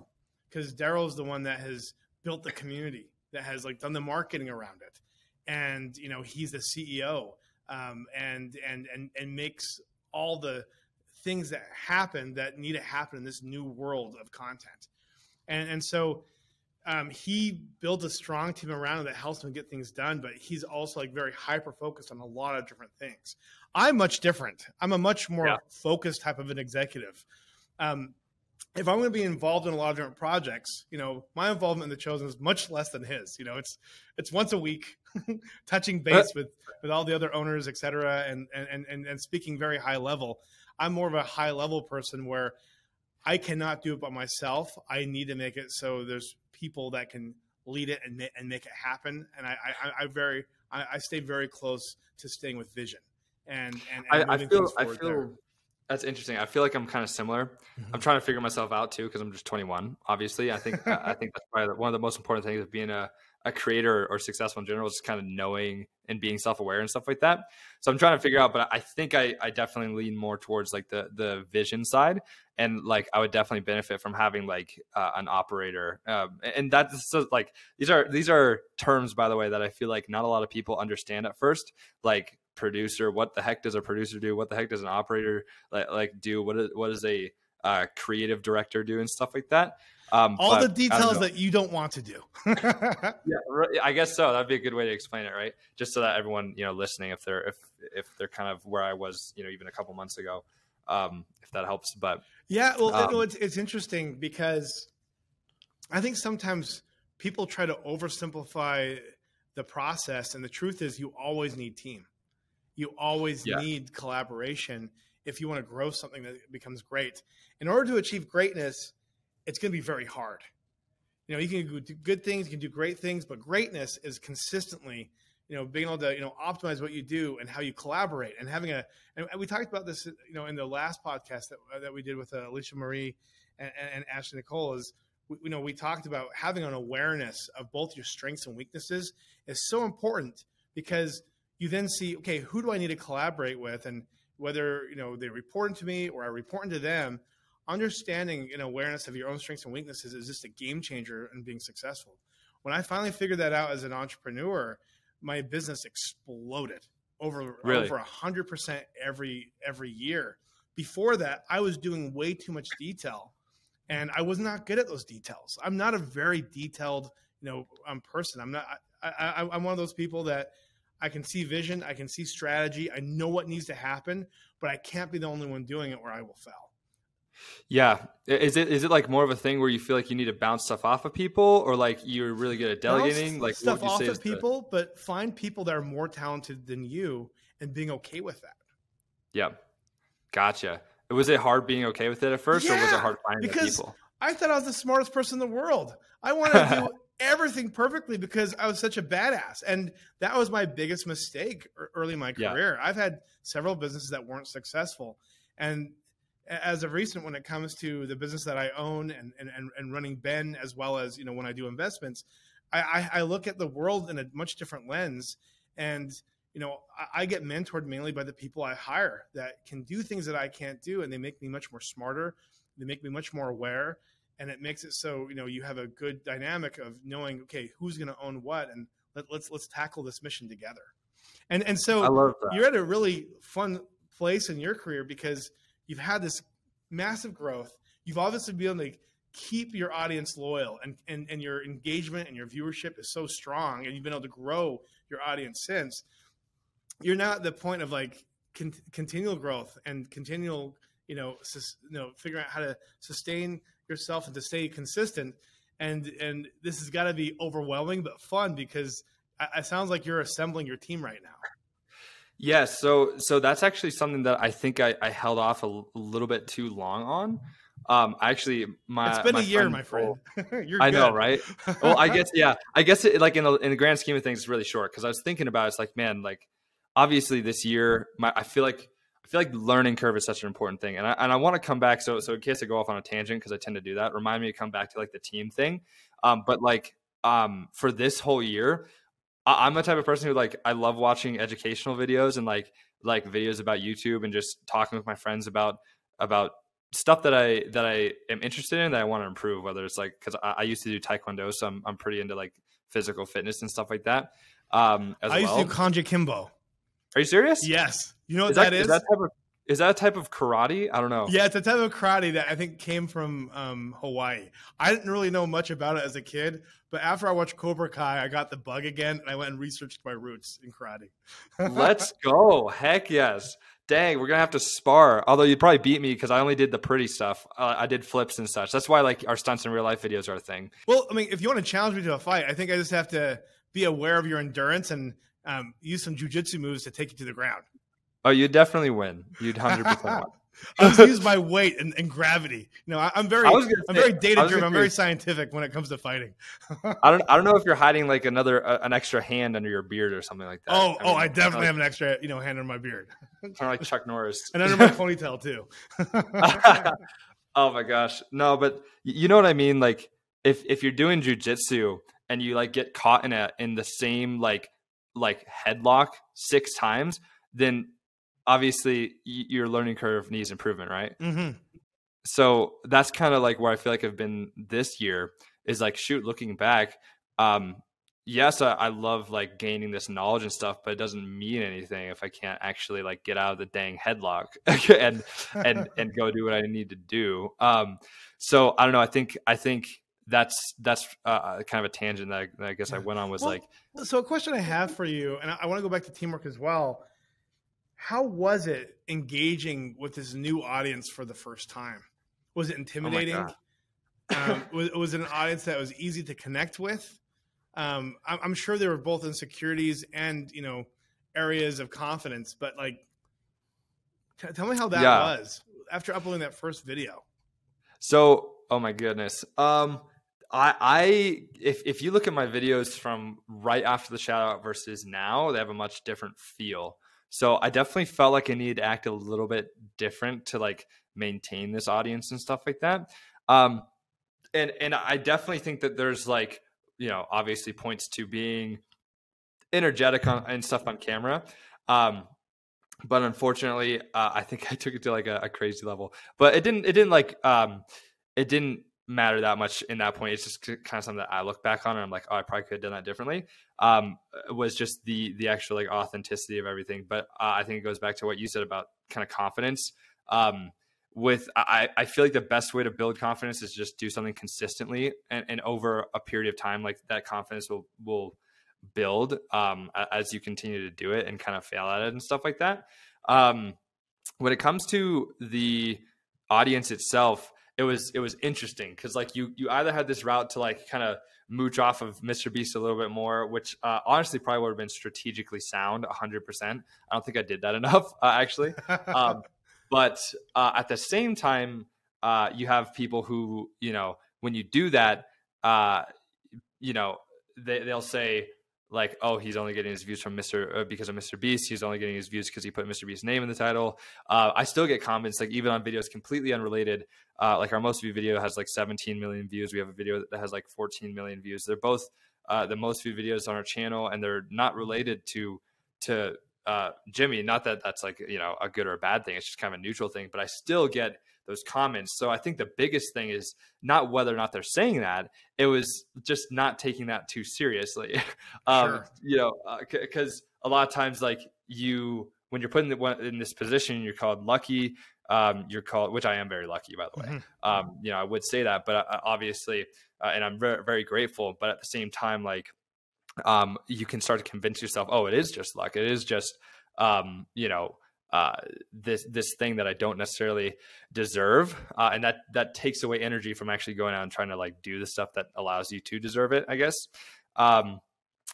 Speaker 3: because Derral is the one that has built the community, that has like done the marketing around it, and you know he's the CEO um, and and and and makes all the things that happen that need to happen in this new world of content. And and so um, he builds a strong team around him that helps him get things done, but he's also like very hyper focused on a lot of different things. I'm much different. I'm a much more yeah. focused type of an executive. Um, if I'm going to be involved in a lot of different projects, you know, my involvement in the chosen is much less than his. You know, it's it's once a week, <laughs> touching uh, base with with all the other owners, et cetera, and and and and speaking very high level. I'm more of a high level person where I cannot do it by myself. I need to make it so there's people that can lead it and, and make it happen. And I, I, I very, I, I, stay very close to staying with vision. And, and, and
Speaker 1: I, I, feel, I feel there. That's interesting. I feel like I'm kind of similar. Mm-hmm. I'm trying to figure myself out too because I'm just 21. Obviously, I think I think that's probably one of the most important things of being a a creator or successful in general is just kind of knowing and being self-aware and stuff like that. So I'm trying to figure out, but I think I, I definitely lean more towards like the the vision side, and like I would definitely benefit from having like uh, an operator. Um, and that's so, like these are these are terms, by the way, that I feel like not a lot of people understand at first. Like producer, what the heck does a producer do? What the heck does an operator like, like do? What is what does a uh, creative director do and stuff like that?
Speaker 3: Um, All the details that you don't want to do. <laughs>
Speaker 1: yeah, I guess so. That'd be a good way to explain it, right? Just so that everyone, you know, listening, if they're if if they're kind of where I was, you know, even a couple months ago, um, if that helps. But
Speaker 3: yeah, well, um, it's it's interesting because I think sometimes people try to oversimplify the process, and the truth is, you always need team. You always yeah. need collaboration if you want to grow something that becomes great. In order to achieve greatness it's going to be very hard. You know, you can do good things, you can do great things, but greatness is consistently, you know, being able to, you know, optimize what you do and how you collaborate and having a, and we talked about this, you know, in the last podcast that, that we did with uh, Alicia Marie and, and Ashley Nicole is, you know, we talked about having an awareness of both your strengths and weaknesses is so important because you then see, okay, who do I need to collaborate with? And whether, you know, they report to me or I report to them, understanding and awareness of your own strengths and weaknesses is just a game changer in being successful. When I finally figured that out as an entrepreneur, my business exploded over really? over hundred percent every every year. Before that, I was doing way too much detail, and I was not good at those details. I'm not a very detailed, you know, um, person. I'm not. I, I, I'm one of those people that I can see vision, I can see strategy, I know what needs to happen, but I can't be the only one doing it, or I will fail.
Speaker 1: Yeah, is it is it like more of a thing where you feel like you need to bounce stuff off of people, or like you're really good at delegating? Bounce like
Speaker 3: stuff off of people, the... but find people that are more talented than you and being okay with that.
Speaker 1: Yeah, gotcha. Was it hard being okay with it at first, yeah, or was it hard finding
Speaker 3: because
Speaker 1: people?
Speaker 3: I thought I was the smartest person in the world. I wanted to <laughs> do everything perfectly because I was such a badass, and that was my biggest mistake er, early in my career. Yeah. I've had several businesses that weren't successful, and as of recent when it comes to the business that I own and, and, and running Ben, as well as, you know, when I do investments, I, I, I look at the world in a much different lens. And, you know, I, I, get mentored mainly by the people I hire that can do things that I can't do. And they make me much more smarter. They make me much more aware. And it makes it so, you know, you have a good dynamic of knowing, okay, who's going to own what and let, let's, let's tackle this mission together. And, and so you're at a really fun place in your career because you've had this massive growth. You've obviously been able to keep your audience loyal and, and, and your engagement and your viewership is so strong and you've been able to grow your audience since you're now at the point of like con- continual growth and continual you know sus- you know figuring out how to sustain yourself and to stay consistent and and this has got to be overwhelming but fun because it sounds like you're assembling your team right now
Speaker 1: Yes, so so that's actually something that I think I, I held off a, a little bit too long on. Um, I actually, my
Speaker 3: it's been
Speaker 1: my
Speaker 3: a year, my friend. <laughs>
Speaker 1: I know, right? <laughs> well, I guess yeah, I guess it, like in the in the grand scheme of things, it's really short because I was thinking about it, it's like man, like obviously this year, my I feel like feel like learning curve is such an important thing, and I and I want to come back. So so in case I go off on a tangent because I tend to do that, remind me to come back to like the team thing. Um, but like um for this whole year, I'm the type of person who like I love watching educational videos and like like videos about YouTube and just talking with my friends about about stuff that I that I am interested in that I want to improve. Whether it's like because I, I, used to do Taekwondo, so I'm I'm pretty into like physical fitness and stuff like that. Um, as well.
Speaker 3: I used
Speaker 1: well.
Speaker 3: to do Kajukenbo.
Speaker 1: Are you serious?
Speaker 3: Yes. You know what
Speaker 1: Is that,
Speaker 3: that is?
Speaker 1: is that type of is that a type of karate? I don't know.
Speaker 3: Yeah, it's a type of karate that I think came from um, Hawaii. I didn't really know much about it as a kid, but after I watched Cobra Kai, I got the bug again, and I went and researched my roots in karate. <laughs>
Speaker 1: Let's go! Heck yes! Dang, we're gonna have to spar. Although you'd probably beat me because I only did the pretty stuff. Uh, I did flips and such. That's why like our stunts in real life videos are a thing.
Speaker 3: Well, I mean, if you want to challenge me to a fight, I think I just have to be aware of your endurance and um, use some jujitsu moves to take you to the ground.
Speaker 1: Oh, you'd definitely win. You'd hundred percent win. <laughs>
Speaker 3: I just use my <laughs> weight and, and gravity. You know, I, am very, I'm
Speaker 1: say-
Speaker 3: very data driven. I'm very scientific when it comes to fighting.
Speaker 1: I don't. I don't know if you're <laughs> hiding like another uh, an extra hand under your beard or something like that.
Speaker 3: oh, oh,
Speaker 1: mean,
Speaker 3: I definitely
Speaker 1: like,
Speaker 3: have an extra, you know, hand on my beard
Speaker 1: kind of like Chuck Norris.
Speaker 3: and under my ponytail too.
Speaker 1: oh my gosh, no, but you know what I mean. Like if if you're doing jujitsu and you like get caught in a in the same like like headlock six times, then obviously your learning curve needs improvement, right?
Speaker 3: hmm
Speaker 1: so that's kind of like where I feel like I've been this year is like shoot looking back um yes I, I love like gaining this knowledge and stuff but it doesn't mean anything if I can't actually like get out of the dang headlock <laughs> and and and go do what I need to do um so I don't know I think I think that's that's uh, kind of a tangent that I, that I guess I went on was
Speaker 3: Well,
Speaker 1: like
Speaker 3: So, a question I have for you, and I, I want to go back to teamwork as well. How was it engaging with this new audience for the first time? Was it intimidating?
Speaker 1: God.
Speaker 3: um, <laughs> was, was it an audience that was easy to connect with? Um, I'm, I'm sure there were both insecurities and you know areas of confidence, but like, t- tell me how that
Speaker 1: Yeah.
Speaker 3: was after uploading that first video.
Speaker 1: So, oh my goodness. Um, I, I, if if you look at my videos from right after the shout out versus now, they have a much different feel. So I definitely felt like I needed to act a little bit different to like maintain this audience and stuff like that. Um, and and I definitely think that there's like you know obviously points to being energetic on, and stuff on camera. Um, but unfortunately, uh, I think <laughs> I took it to like a, a crazy level. But it didn't. It didn't like. Um, it didn't matter that much in that point. It's just kind of something that I look back on and I'm like, oh, I probably could have done that differently. Um, was just the the actual like authenticity of everything. But uh, I think it goes back to what you said about kind of confidence. Um, with I, I feel like the best way to build confidence is just do something consistently and, and over a period of time, like that confidence will will build um, as you continue to do it and kind of fail at it and stuff like that. Um, when it comes to the audience itself, it was it was interesting because like you you either had this route to like kind of mooch off of Mr. Beast a little bit more, which uh, honestly probably would have been strategically sound 100%. I don't think I did that <laughs> enough, uh, actually. Um, but uh, at the same time, uh, you have people who, you know, when you do that, uh, you know, they, they'll say, like, oh, he's only getting his views from Mr. Uh, because of Mr. Beast. He's only getting his views because he put Mr. Beast's name in the title. Uh, I still get comments like even on videos completely unrelated. Uh, like our most viewed video has like 17 million views. We have a video that has like 14 million views. They're both uh, the most viewed videos on our channel, and they're not related to to uh, Jimmy. Not that that's like you know a good or a bad thing. It's just kind of a neutral thing. But I still get those comments. So I think the biggest thing is not whether or not they're saying that. It was just not taking that too seriously. <laughs> um,
Speaker 3: Sure.
Speaker 1: You know, because a lot of times like you when you're put in, the, in this position, you're called lucky. Um, you're called, which I am very lucky, by the way.
Speaker 3: Mhm.
Speaker 1: Um, you know, I would say that, but uh, obviously, uh, and I'm very, very grateful. But at the same time, like, um, you can start to convince yourself, oh, it is just luck. It is just, um, you know, uh, this this thing that I don't necessarily deserve, uh, and that that takes away energy from actually going out and trying to like do the stuff that allows you to deserve it. I guess. Um,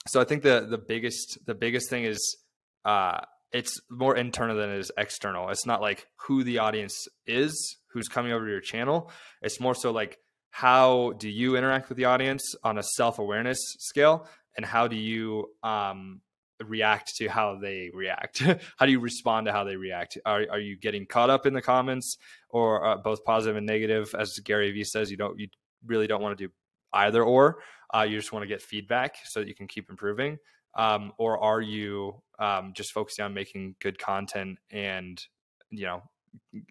Speaker 1: so I think the the biggest the biggest thing is uh, it's more internal than it is external. It's not like who the audience is, who's coming over to your channel. It's more so like how do you interact with the audience on a self awareness scale, and how do you um, react to how they react? <laughs> how do you respond to how they react? Are are you getting caught up in the comments, or uh, both positive and negative? As Gary Vee says, you don't you really don't want to do either or. Uh, you just want to get feedback so that you can keep improving. Um, or are you um, just focusing on making good content and you know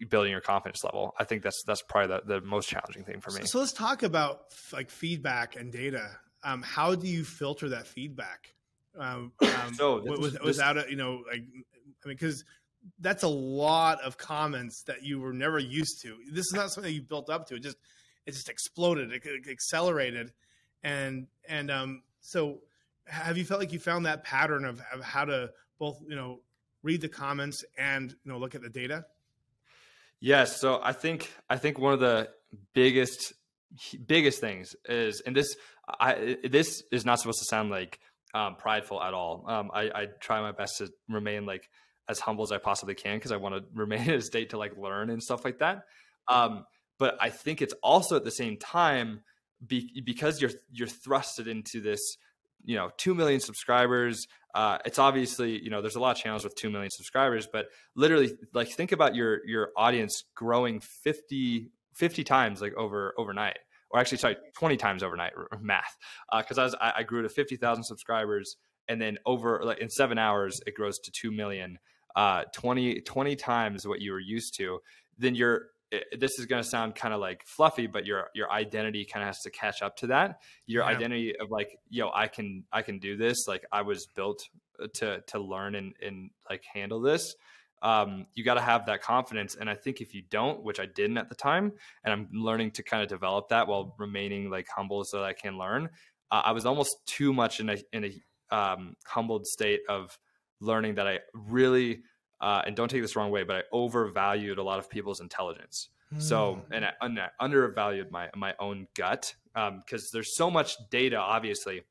Speaker 1: building your confidence level? I think that's that's probably the, the most challenging thing for me.
Speaker 3: So, so let's talk about f- like feedback and data. Um, how do you filter that feedback? Um, um, so was, this, without it, you know, like I mean, because that's a lot of comments that you were never used to. This is not something you built up to. It just it just exploded, it, it accelerated, and and um, so have you felt like you found that pattern of, of how to both you know read the comments and you know look at the data?
Speaker 1: Yes. So I think I think one of the biggest biggest things is, and this I this is not supposed to sound like um, prideful at all. Um, I, I try my best to remain like as humble as I possibly can because I want to <laughs> remain in a state to like learn and stuff like that. Um, but I think it's also at the same time be, because you're you're thrusted into this, you know, two million subscribers. Uh, it's obviously you know there's a lot of channels with two million subscribers, but literally like think about your your audience growing 50, 50 times like over overnight or actually sorry 20 times overnight math because uh, I was I, I, grew to 50,000 subscribers and then over like in seven hours it grows to 2 million uh, 20 20 times what you were used to then you're it, this is going to sound kind of like fluffy but your your identity kind of has to catch up to that your yeah. identity of like yo i can i can do this like i was built uh, to to learn and and like handle this um, you got to have that confidence. And I think if you don't, which I didn't at the time, and I'm learning to kind of develop that while remaining like humble so that I can learn. Uh, I was almost too much in a in a um, humbled state of learning that I really uh, and don't take this wrong way, but I overvalued a lot of people's intelligence. Mm. So and I, and I, undervalued my my own gut because um, there's so much data, obviously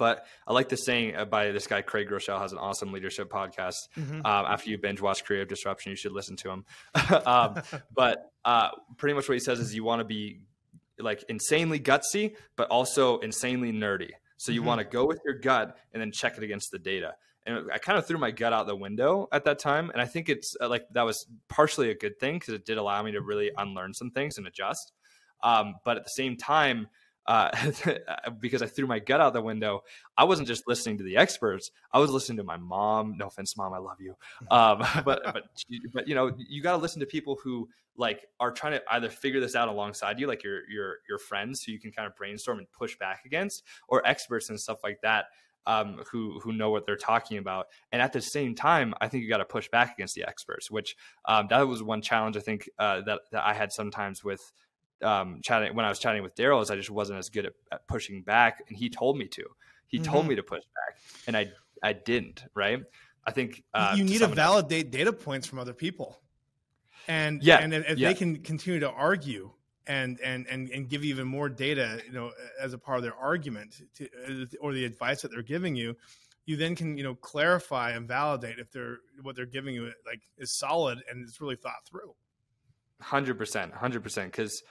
Speaker 1: but I like the saying uh, by this guy, Craig Groeschel, has an awesome leadership podcast. Mm-hmm. Um, after you binge watch Creative Disruption, you should listen to him. <laughs> um, <laughs> but uh, pretty much what he says is you want to be like insanely gutsy, but also insanely nerdy. So you mm-hmm. want to go with your gut and then check it against the data. And I kind of threw my gut out the window at that time. And I think it's uh, like that was partially a good thing because it did allow me to really unlearn some things and adjust. Um, but at the same time, <laughs> uh, because I threw my gut out the window. I wasn't just listening to the experts. I was listening to my mom. No offense, mom, I love you. Um, <laughs> but but <laughs> but you know, you got to listen to people who like are trying to either figure this out alongside you, like your your your friends, who you can kind of brainstorm and push back against, or experts and stuff like that. Um, who who know what they're talking about. And at the same time, I think you got to push back against the experts, which um, that was one challenge I think uh, that that I had sometimes with um, chatting when I was chatting with Derral is I just wasn't as good at, at, pushing back, and he told me to. He mm-hmm. told me to push back, and I I didn't. Right? I think
Speaker 3: uh, you need to validate else. data points from other people, and yeah, and if yeah. they can continue to argue and and and and give even more data, you know, as a part of their argument to, uh, or the advice that they're giving you, you then can you know clarify and validate if they're what they're giving you like is solid and it's really thought through.
Speaker 1: Hundred percent, hundred percent. Because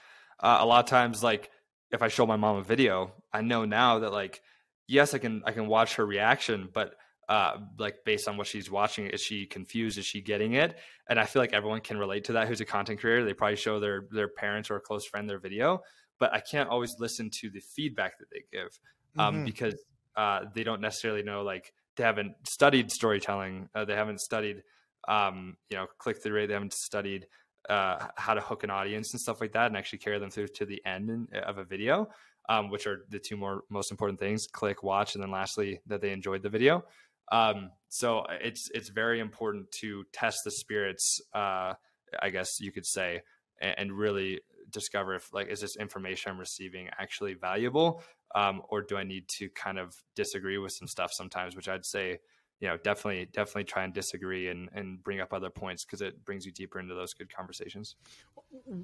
Speaker 1: uh, a lot of times like if i show my mom a video i know now that like yes i can i can watch her reaction but uh, like based on what she's watching is she confused? Is she getting it? And i feel like everyone can relate to that who's a content creator. They probably show their their parents or a close friend their video but i can't always listen to the feedback that they give um, mm-hmm. because uh, they don't necessarily know like they haven't studied storytelling uh, they haven't studied um, you know click through rate they haven't studied uh, how to hook an audience and stuff like that, and actually carry them through to the end of a video, um, which are the two more most important things: click, watch, and then lastly that they enjoyed the video. Um, so it's it's very important to test the spirits, uh, I guess you could say, and, and, really discover if like is this information I'm receiving actually valuable, um, or do I need to kind of disagree with some stuff sometimes, which I'd say you know definitely definitely try and disagree and and bring up other points because it brings you deeper into those good conversations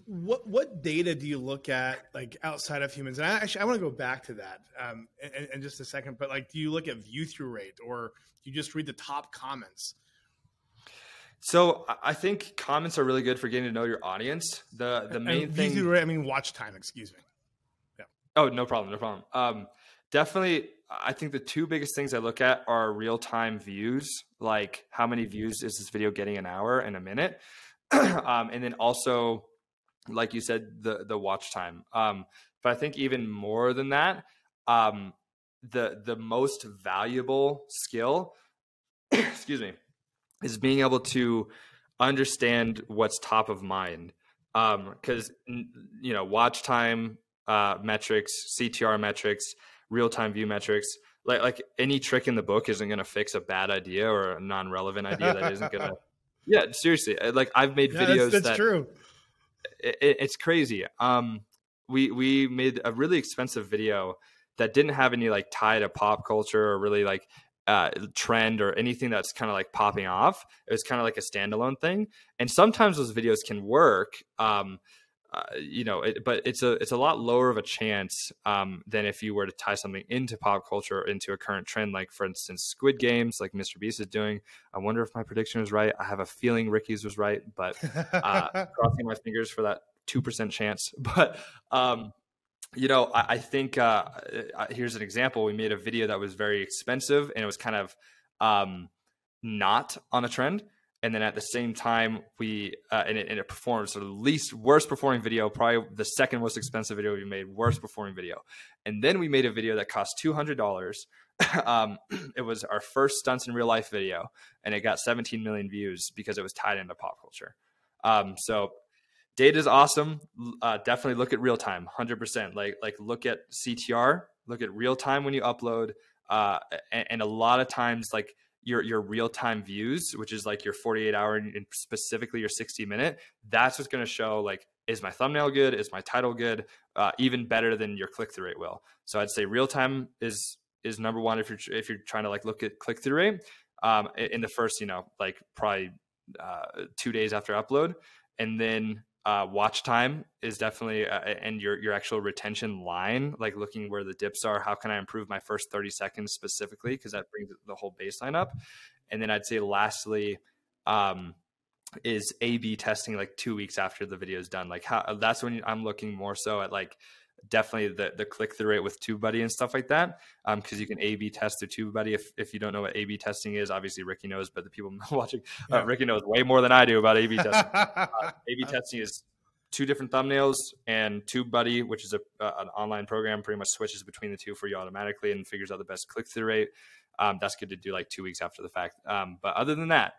Speaker 3: what what data do you look at like outside of humans and I actually i want to go back to that um in, in just a second but like do you look at view through rate or do you just read the top comments
Speaker 1: so I think comments are really good for getting to know your audience. The the main and thing.
Speaker 3: Rate, I mean, watch time. Excuse me.
Speaker 1: Yeah. Oh, no problem. No problem. Um, definitely I think the two biggest things I look at are real time views, like how many views is this video getting an hour and a minute, <clears throat> um, and then also, like you said, the the watch time. Um, but I think even more than that, um, the the most valuable skill, <clears throat> excuse me, is being able to understand what's top of mind. Because um, you know, watch time uh, metrics, CTR metrics real time view metrics. like like any trick in the book isn't going to fix a bad idea or a non-relevant idea that isn't going <laughs> to yeah seriously like i've made yeah, videos
Speaker 3: that's, that's
Speaker 1: that,
Speaker 3: true
Speaker 1: it, it's crazy um we we made a really expensive video that didn't have any like tie to pop culture or really like uh, trend or anything that's kind of like popping off. It was kind of like a standalone thing. And sometimes those videos can work. Um, uh, you know, it, but it's a it's a lot lower of a chance um, than if you were to tie something into pop culture into a current trend, like for instance, Squid Games, like Mr. Beast is doing. I wonder if my prediction was right. I have a feeling Ricky's was right, but <laughs> uh, crossing my fingers for that two percent chance. <laughs> But um, you know, I, I think uh, here's an example. We made a video that was very expensive and it was kind of um, not on a trend. And then at the same time, we uh, and, it, and it performed so the least worst performing video, probably the second most expensive video we made, worst performing video. And then we made a video that cost two hundred dollars. <laughs> um, <clears throat> it was our first stunts in real life video, and it got 17 million views because it was tied into pop culture. Um, so data is awesome. Uh, definitely look at real time, hundred percent. Like like look at CTR, look at real time when you upload, uh, and, and, a lot of times like your your real time views, which is like your forty eight hour and specifically your sixty minute. That's what's going to show like is my thumbnail good, is my title good, uh, even better than your click through rate will. So I'd say real time is is number one if you're if you're trying to like look at click through rate um, in the first you know like probably uh, two days after upload, and then uh, watch time is definitely uh, and your your actual retention line like looking where the dips are how can i improve my first 30 seconds specifically? Because that brings the whole baseline up. And then i'd say lastly um, is a b testing like two weeks after the video is done. Like how that's when i'm looking more so at like definitely the the click through rate with TubeBuddy and stuff like that. Um, because you can A B test through TubeBuddy. If if you don't know what A B testing is, obviously Ricky knows, but the people <laughs> watching, uh, Ricky knows way more than I do about A B <laughs> testing. uh, A B testing is two different thumbnails and TubeBuddy, which is a, uh, an online program, pretty much switches between the two for you automatically and figures out the best click through rate. Um, that's good to do like two weeks after the fact. Um, but other than that,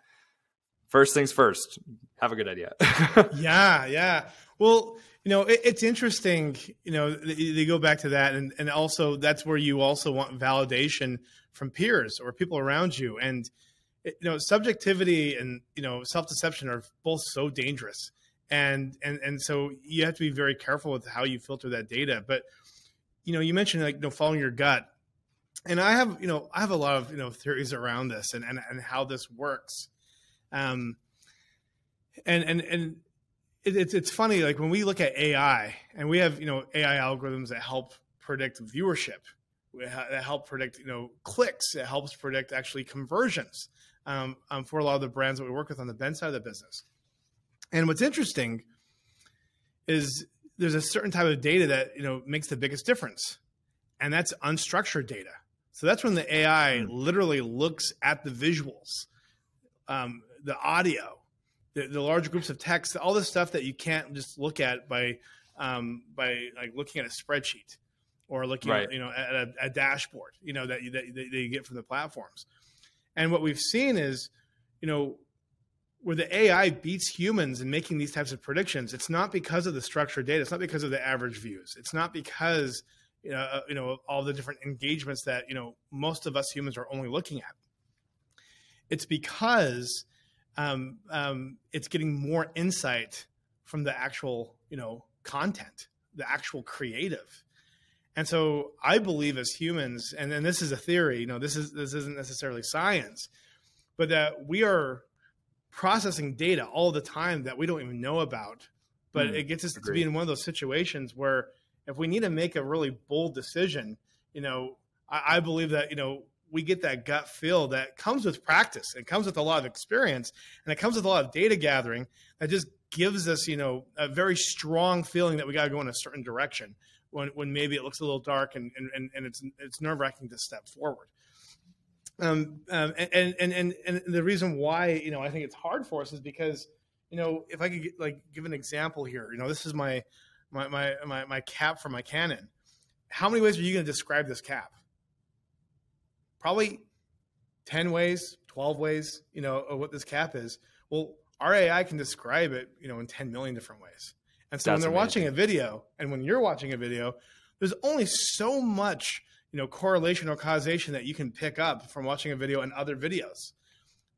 Speaker 1: first things first, have a good idea. <laughs>
Speaker 3: yeah, yeah. Well, you know, it, it's interesting. You know, they, they, go back to that, and and also that's where you also want validation from peers or people around you, and you know, subjectivity and you know, self deception are both so dangerous, and and and so you have to be very careful with how you filter that data. But you know, you mentioned like you know, following your gut, and I have you know, I have a lot of you know theories around this and and and how this works. Um, and and and it, it's it's funny like when we look at AI and we have you know AI algorithms that help predict viewership, that help predict you know clicks, it helps predict actually conversions um, um, for a lot of the brands that we work with on the Ben side of the business. And what's interesting is there's a certain type of data that you know makes the biggest difference, and that's unstructured data. So that's when the AI hmm. literally looks at the visuals, um, the audio, the, the large groups of text, all this stuff that you can't just look at by um, by like looking at a spreadsheet or looking right. at, you know at a, a, dashboard, you know that, that that you get from the platforms. And what we've seen is, you know, where the AI beats humans in making these types of predictions, it's not because of the structured data. It's not because of the average views. It's not because you know, uh, you know all the different engagements that you know most of us humans are only looking at. It's because um, um, it's getting more insight from the actual you know content the actual creative and so i believe as humans and, and this is a theory you know this is this isn't necessarily science but that we are processing data all the time that we don't even know about but mm, it gets us agreed. to be in one of those situations where if we need to make a really bold decision you know I, I believe that you know we get that gut feel that comes with practice. It comes with a lot of experience and it comes with a lot of data gathering that just gives us, you know, a very strong feeling that we got to go in a certain direction when, when maybe it looks a little dark and, and, and it's, it's nerve wracking to step forward. Um, um, and, and, and, and the reason why, you know, I think it's hard for us is because, you know, if I could get, like give an example here, you know, this is my, my, my, my, my cap for my Canon. How many ways are you going to describe this cap? Probably 10 ways, 12 ways, you know, of what this cap is. Well, our AI can describe it, you know, in 10 million different ways. And so That's when they're amazing. watching a video and when you're watching a video, there's only so much, you you know correlation or causation that you can pick up from watching a video and other videos.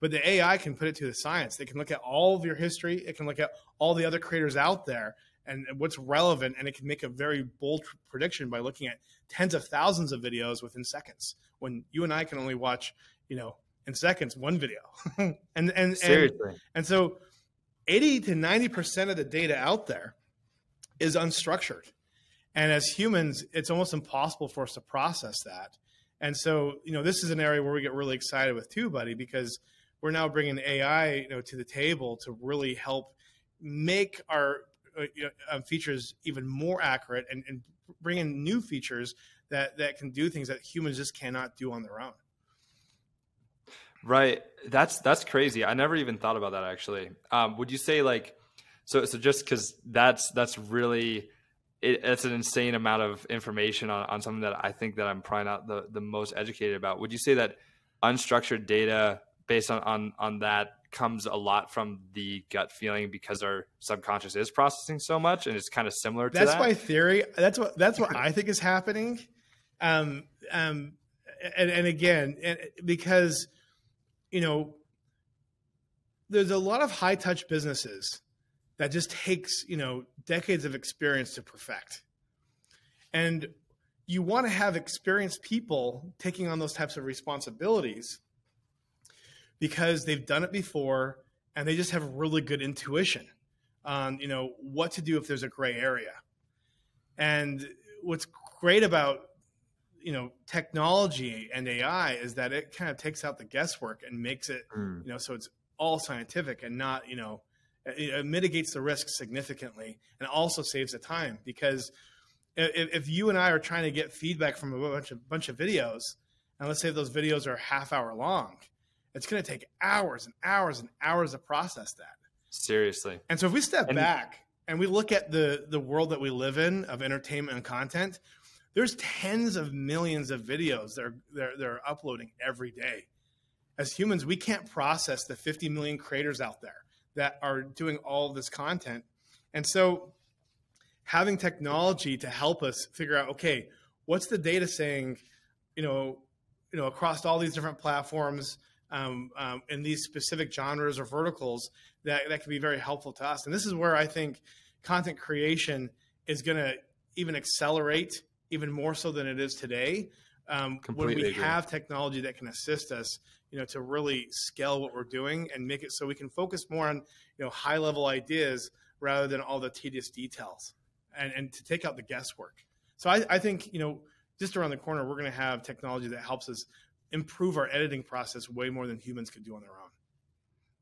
Speaker 3: But the AI can put it to the science. They can look at all of your history. It can look at all the other creators out there and what's relevant, and it can make a very bold prediction by looking at tens of thousands of videos within seconds. When you and I can only watch, you know, in seconds one video, <laughs> and and
Speaker 1: Seriously.
Speaker 3: and and so eighty to ninety percent of the data out there is unstructured, and as humans, it's almost impossible for us to process that. And so, you know, this is an area where we get really excited with TubeBuddy because we're now bringing AI, you know, to the table to really help make our uh, um, features even more accurate and, and bring in new features that that can do things that humans just cannot do on their own.
Speaker 1: Right. That's that's crazy. I never even thought about that actually. Um, would you say like so so just because that's that's really it, it's an insane amount of information on, on something that I think that I'm probably not the, the most educated about. Would you say that unstructured data based on, on on that comes a lot from the gut feeling because our subconscious is processing so much and it's kind of similar to
Speaker 3: that's
Speaker 1: that.
Speaker 3: my theory. That's what that's what i think is happening. Um um and, and again and because you know there's a lot of high touch businesses that just takes you know decades of experience to perfect. And you want to have experienced people taking on those types of responsibilities because they've done it before and they just have really good intuition on you know what to do if there's a gray area and what's great about you know technology and ai is that it kind of takes out the guesswork and makes it mm. you know so it's all scientific and not you know it, it, mitigates the risk significantly and also saves the time because if, if you and i are trying to get feedback from a bunch of bunch of videos and let's say those videos are half hour long it's going to take hours and hours and hours to process that.
Speaker 1: Seriously.
Speaker 3: And so if we step and, back and we look at the the world that we live in of entertainment and content, there's tens of millions of videos that are they're, they're uploading every day. As humans, we can't process the 50 million creators out there that are doing all this content. And so having technology to help us figure out, okay, what's the data saying, you know, you know, across all these different platforms, um, um, in these specific genres or verticals that, that can be very helpful to us. And this is where I think content creation is going to even accelerate even more so than it is today. Um, when we agree. have technology that can assist us, you know, to really scale what we're doing and make it so we can focus more on, you know, high level ideas rather than all the tedious details and, and to take out the guesswork. So I, I think, you know, just around the corner, we're going to have technology that helps us improve our editing process way more than humans could do on their own.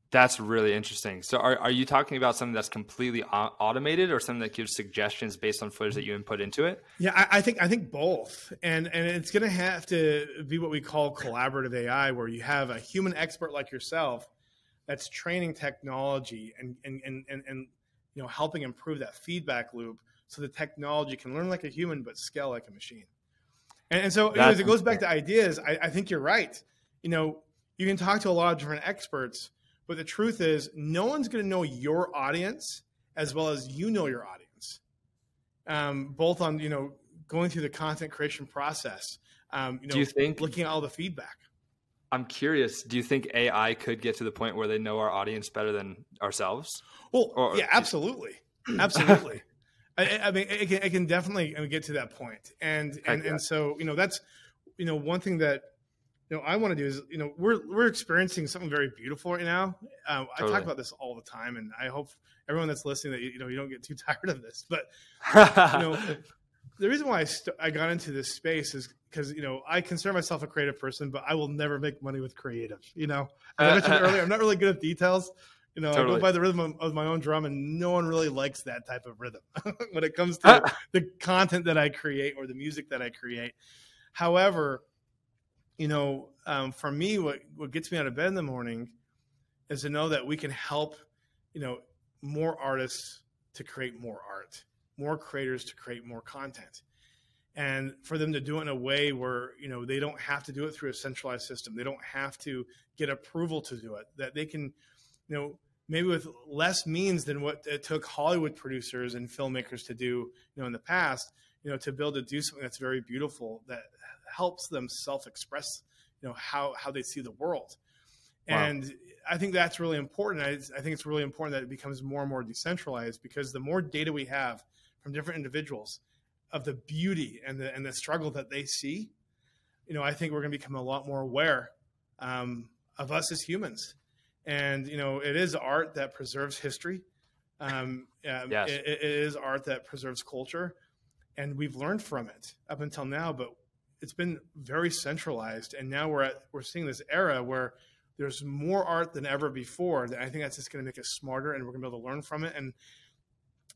Speaker 1: That's really interesting. So, are, are you talking about something that's completely automated, or something that gives suggestions based on footage that you input into it?
Speaker 3: Yeah, I, I think I think both, and and it's going to have to be what we call collaborative AI, where you have a human expert like yourself that's training technology and and and and, and you know helping improve that feedback loop, so the technology can learn like a human but scale like a machine. And, and so, as it goes back to ideas, I, I think you're right. You know, you can talk to a lot of different experts, but the truth is, no one's going to know your audience as well as you know your audience. Um, both on you know going through the content creation process. Um, you know,
Speaker 1: do you think
Speaker 3: looking at all the feedback?
Speaker 1: I'm curious. Do you think AI could get to the point where they know our audience better than ourselves?
Speaker 3: Well, or, yeah, absolutely, <clears throat> absolutely. I, I, mean, it can, it can definitely get to that point, and and, and so you know that's you know one thing that you know I want to do is you know we're we're experiencing something very beautiful right now. Uh, totally. I talk about this all the time, and I hope everyone that's listening that you know you don't get too <laughs> tired of this. But you know, <laughs> the reason why I, st- I got into this space is because you know I consider myself a creative person, but I will never make money with creative. You know, as I mentioned <laughs> earlier, I'm not really good at details. You know, totally. I go by the rhythm of, my own drum, and no one really likes that type of rhythm <laughs> when it comes to the content that I create or the music that I create. However, you know, um, for me, what what gets me out of bed in the morning is to know that we can help, you know, more artists to create more art, more creators to create more content, and for them to do it in a way where you know they don't have to do it through a centralized system. They don't have to get approval to do it. That they can, you know, maybe with less means than what it took Hollywood producers and filmmakers to do, you know, in the past, you know, to be able to do something that's very beautiful that helps them self-express, you know, how how they see the world. Wow. And I think that's really important. I, I think it's really important that it becomes more and more decentralized because the more data we have from different individuals of the beauty and the and the struggle that they see, you know, I think we're going to become a lot more aware um, of us as humans. And you know, it is art that preserves history. Um, yes. it, it is art that preserves culture, and we've learned from it up until now. But it's been very centralized, and now we're at we're seeing this era where there's more art than ever before. And I think that's just going to make us smarter, and we're going to be able to learn from it. And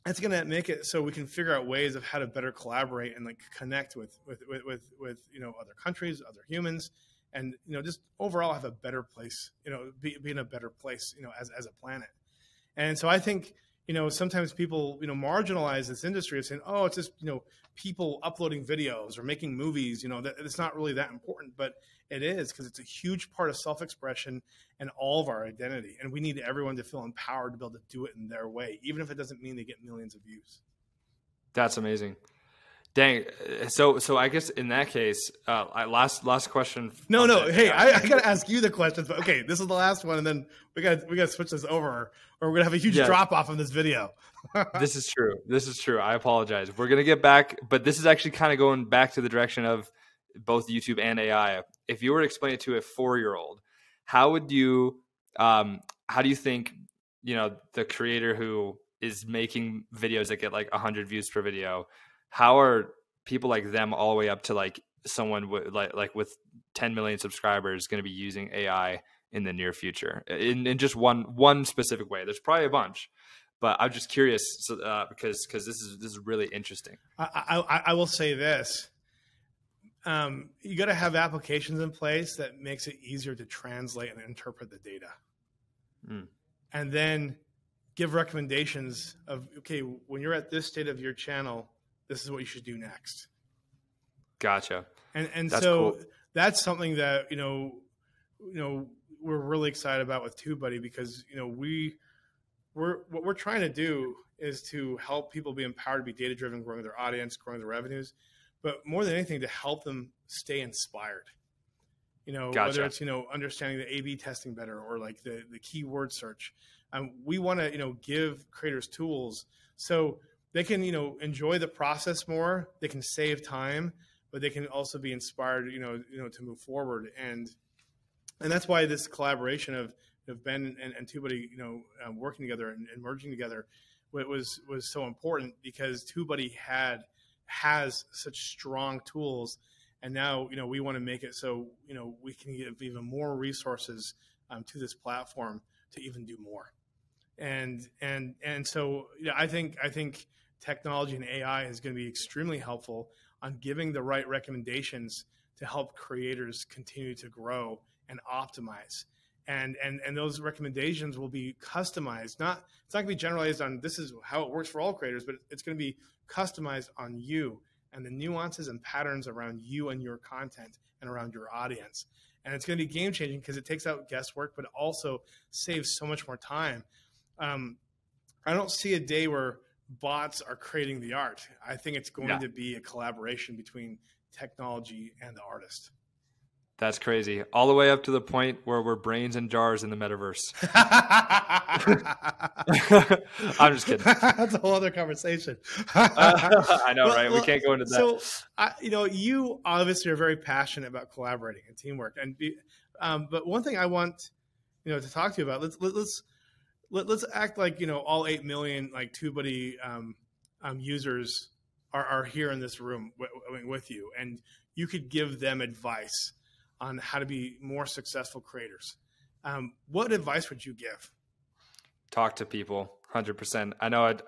Speaker 3: that's going to make it so we can figure out ways of how to better collaborate and like connect with with with with, with you know other countries, other humans, and you know just overall have a better place. You know, be, be in a better place. You know, as as a planet. And so I think you know sometimes people you know marginalize this industry of saying, oh, it's just you know people uploading videos or making movies. You know, that it's not really that important, but it is because it's a huge part of self-expression and all of our identity, and we need everyone to feel empowered to be able to do it in their way, even if it doesn't mean they get millions of views.
Speaker 1: That's amazing. Dang. So, so I guess in that case, uh, last last question.
Speaker 3: No, no. Hey, I, I, gotta ask you the questions, but okay, this is the last one, and then we got we got to switch this over, or we're gonna have a huge yeah. drop off in this video. <laughs>
Speaker 1: this is true. This is true. I apologize. We're gonna get back, but this is actually kind of going back to the direction of both YouTube and AI. If you were to explain it to a four year old, how would you? Um, how do you think you know the creator who is making videos that get like 100 views per video how are people like them all the way up to like someone with like like with 10 million subscribers going to be using AI in the near future in, in just one one specific way? There's probably a bunch, but I'm just curious uh, because because this is this is really interesting.
Speaker 3: I, I, I will say this. Um, you got to have applications in place that makes it easier to translate and interpret the data, mm. and then give recommendations of okay when you're at this state of your channel this is what you should do next.
Speaker 1: Gotcha.
Speaker 3: And and that's so cool. that's something that you know, you know, we're really excited about with TubeBuddy because you know we we're what we're trying to do is to help people be empowered to be data driven, growing their audience, growing their revenues, but more than anything to help them stay inspired. You know, gotcha. whether it's you know understanding the A/B testing better or like the the keyword search. Um, we want to you know give creators tools so they can you know enjoy the process more. They can save time but they can also be inspired you know you know to move forward. And and that's why this collaboration of of Ben and, and TubeBuddy, you know, uh, working together and, and, merging together, was was so important because TubeBuddy had has such strong tools, and now you know we want to make it so you know we can give even more resources um, to this platform to even do more, and and and so yeah, I think I think technology and AI is going to be extremely helpful on giving the right recommendations to help creators continue to grow and optimize. And, and, and those recommendations will be customized. Not it's not going to be generalized on this is how it works for all creators, but it's going to be customized on you and the nuances and patterns around you and your content and around your audience. And it's going to be game changing because it takes out guesswork, but also saves so much more time. Um, I don't see a day where bots are creating the art. I think it's going yeah. to be a collaboration between technology and the artist.
Speaker 1: That's crazy. All the way up to the point where we're brains and jars in the metaverse. <laughs> <laughs> I'm just kidding. <laughs>
Speaker 3: That's a whole other conversation.
Speaker 1: uh, I know, well, right? Well, we can't go into that.
Speaker 3: So, I, you know, you obviously are very passionate about collaborating and teamwork, and be, um, but one thing I want, you know, to talk to you about. Let's let, us let us act like you know all eight million like TubeBuddy um, um, users are, are here in this room w- with you, and you could give them advice on how to be more successful creators. Um, what advice would you give?
Speaker 1: Talk to people, hundred percent. I know it,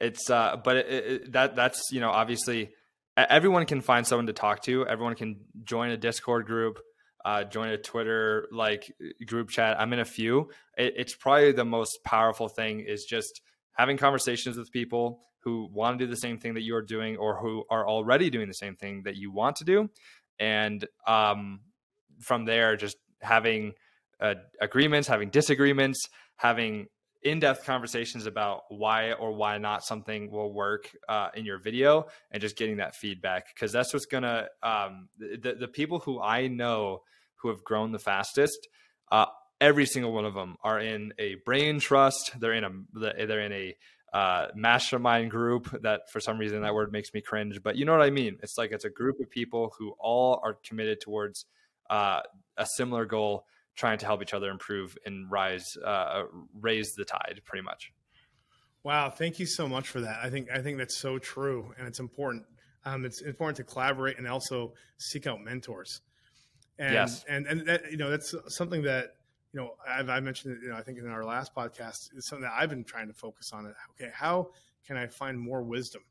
Speaker 1: it's, uh, but it, it, that that's you know obviously everyone can find someone to talk to. Everyone can join a Discord group uh, join a Twitter like group chat. I'm in a few. It, it's probably the most powerful thing is just having conversations with people who want to do the same thing that you're doing or who are already doing the same thing that you want to do. And um, from there, just having uh, agreements, having disagreements, having in-depth conversations about why or why not something will work uh, in your video and just getting that feedback because that's what's gonna um, the, the people who i know who have grown the fastest uh, every single one of them are in a brain trust. They're in a they're in a uh, mastermind group that for some reason that word makes me cringe but you know what i mean? It's like it's a group of people who all are committed towards uh, a similar goal trying to help each other improve and rise uh, raise the tide pretty much.
Speaker 3: Wow thank you so much for that. I think i think that's so true and it's important. Um, it's important to collaborate and also seek out mentors. And yes. and and that, you know that's something that you know I've, I mentioned it, you know I think in our last podcast is something that I've been trying to focus on it. Okay how can I find more wisdom?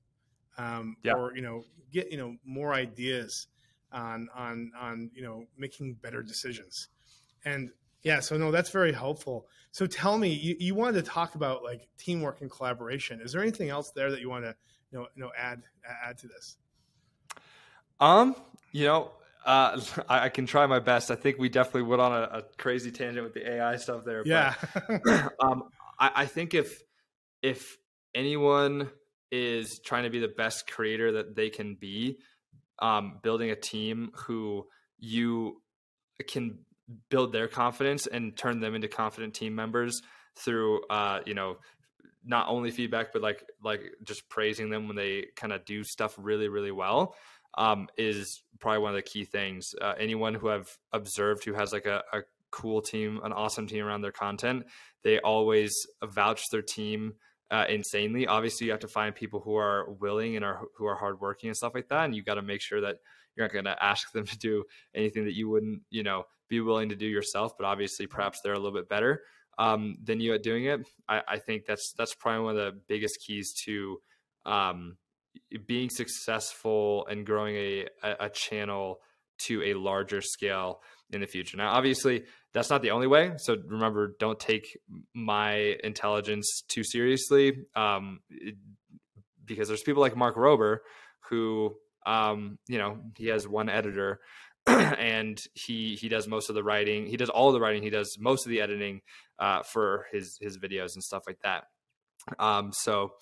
Speaker 3: Um, yeah. or you know get you know more ideas on on on you know making better decisions and yeah, so no, that's very helpful. So tell me, you, you wanted to talk about like teamwork and collaboration. Is there anything else there that you want to you know, you know add add to this?
Speaker 1: Um, you know, uh, <laughs> I, I, can try my best. I think we definitely went on a, a crazy tangent with the AI stuff there.
Speaker 3: Yeah.
Speaker 1: But, <laughs> <laughs> um, I, I think if if anyone is trying to be the best creator that they can be, um, building a team who you can build their confidence and turn them into confident team members through uh, you know not only feedback but like like just praising them when they kind of do stuff really really well um, is probably one of the key things. Uh, anyone who i've observed who has like a, a cool team an awesome team around their content they always vouch their team uh, insanely obviously you have to find people who are willing and are who are hardworking and stuff like that and you got to make sure that you're not going to ask them <laughs> to do anything that you wouldn't you know be willing to do yourself, but obviously perhaps they're a little bit better um, than you at doing it. I, I, think that's that's probably one of the biggest keys to um, being successful and growing a, a channel to a larger scale in the future. Now, obviously, that's not the only way. So remember, don't take my intelligence too seriously, um, it, because there's people like Mark Rober who, um, you know, he has one editor <clears throat> and he he does most of the writing. He does all the writing. He does most of the editing uh, for his his videos and stuff like that. Um, so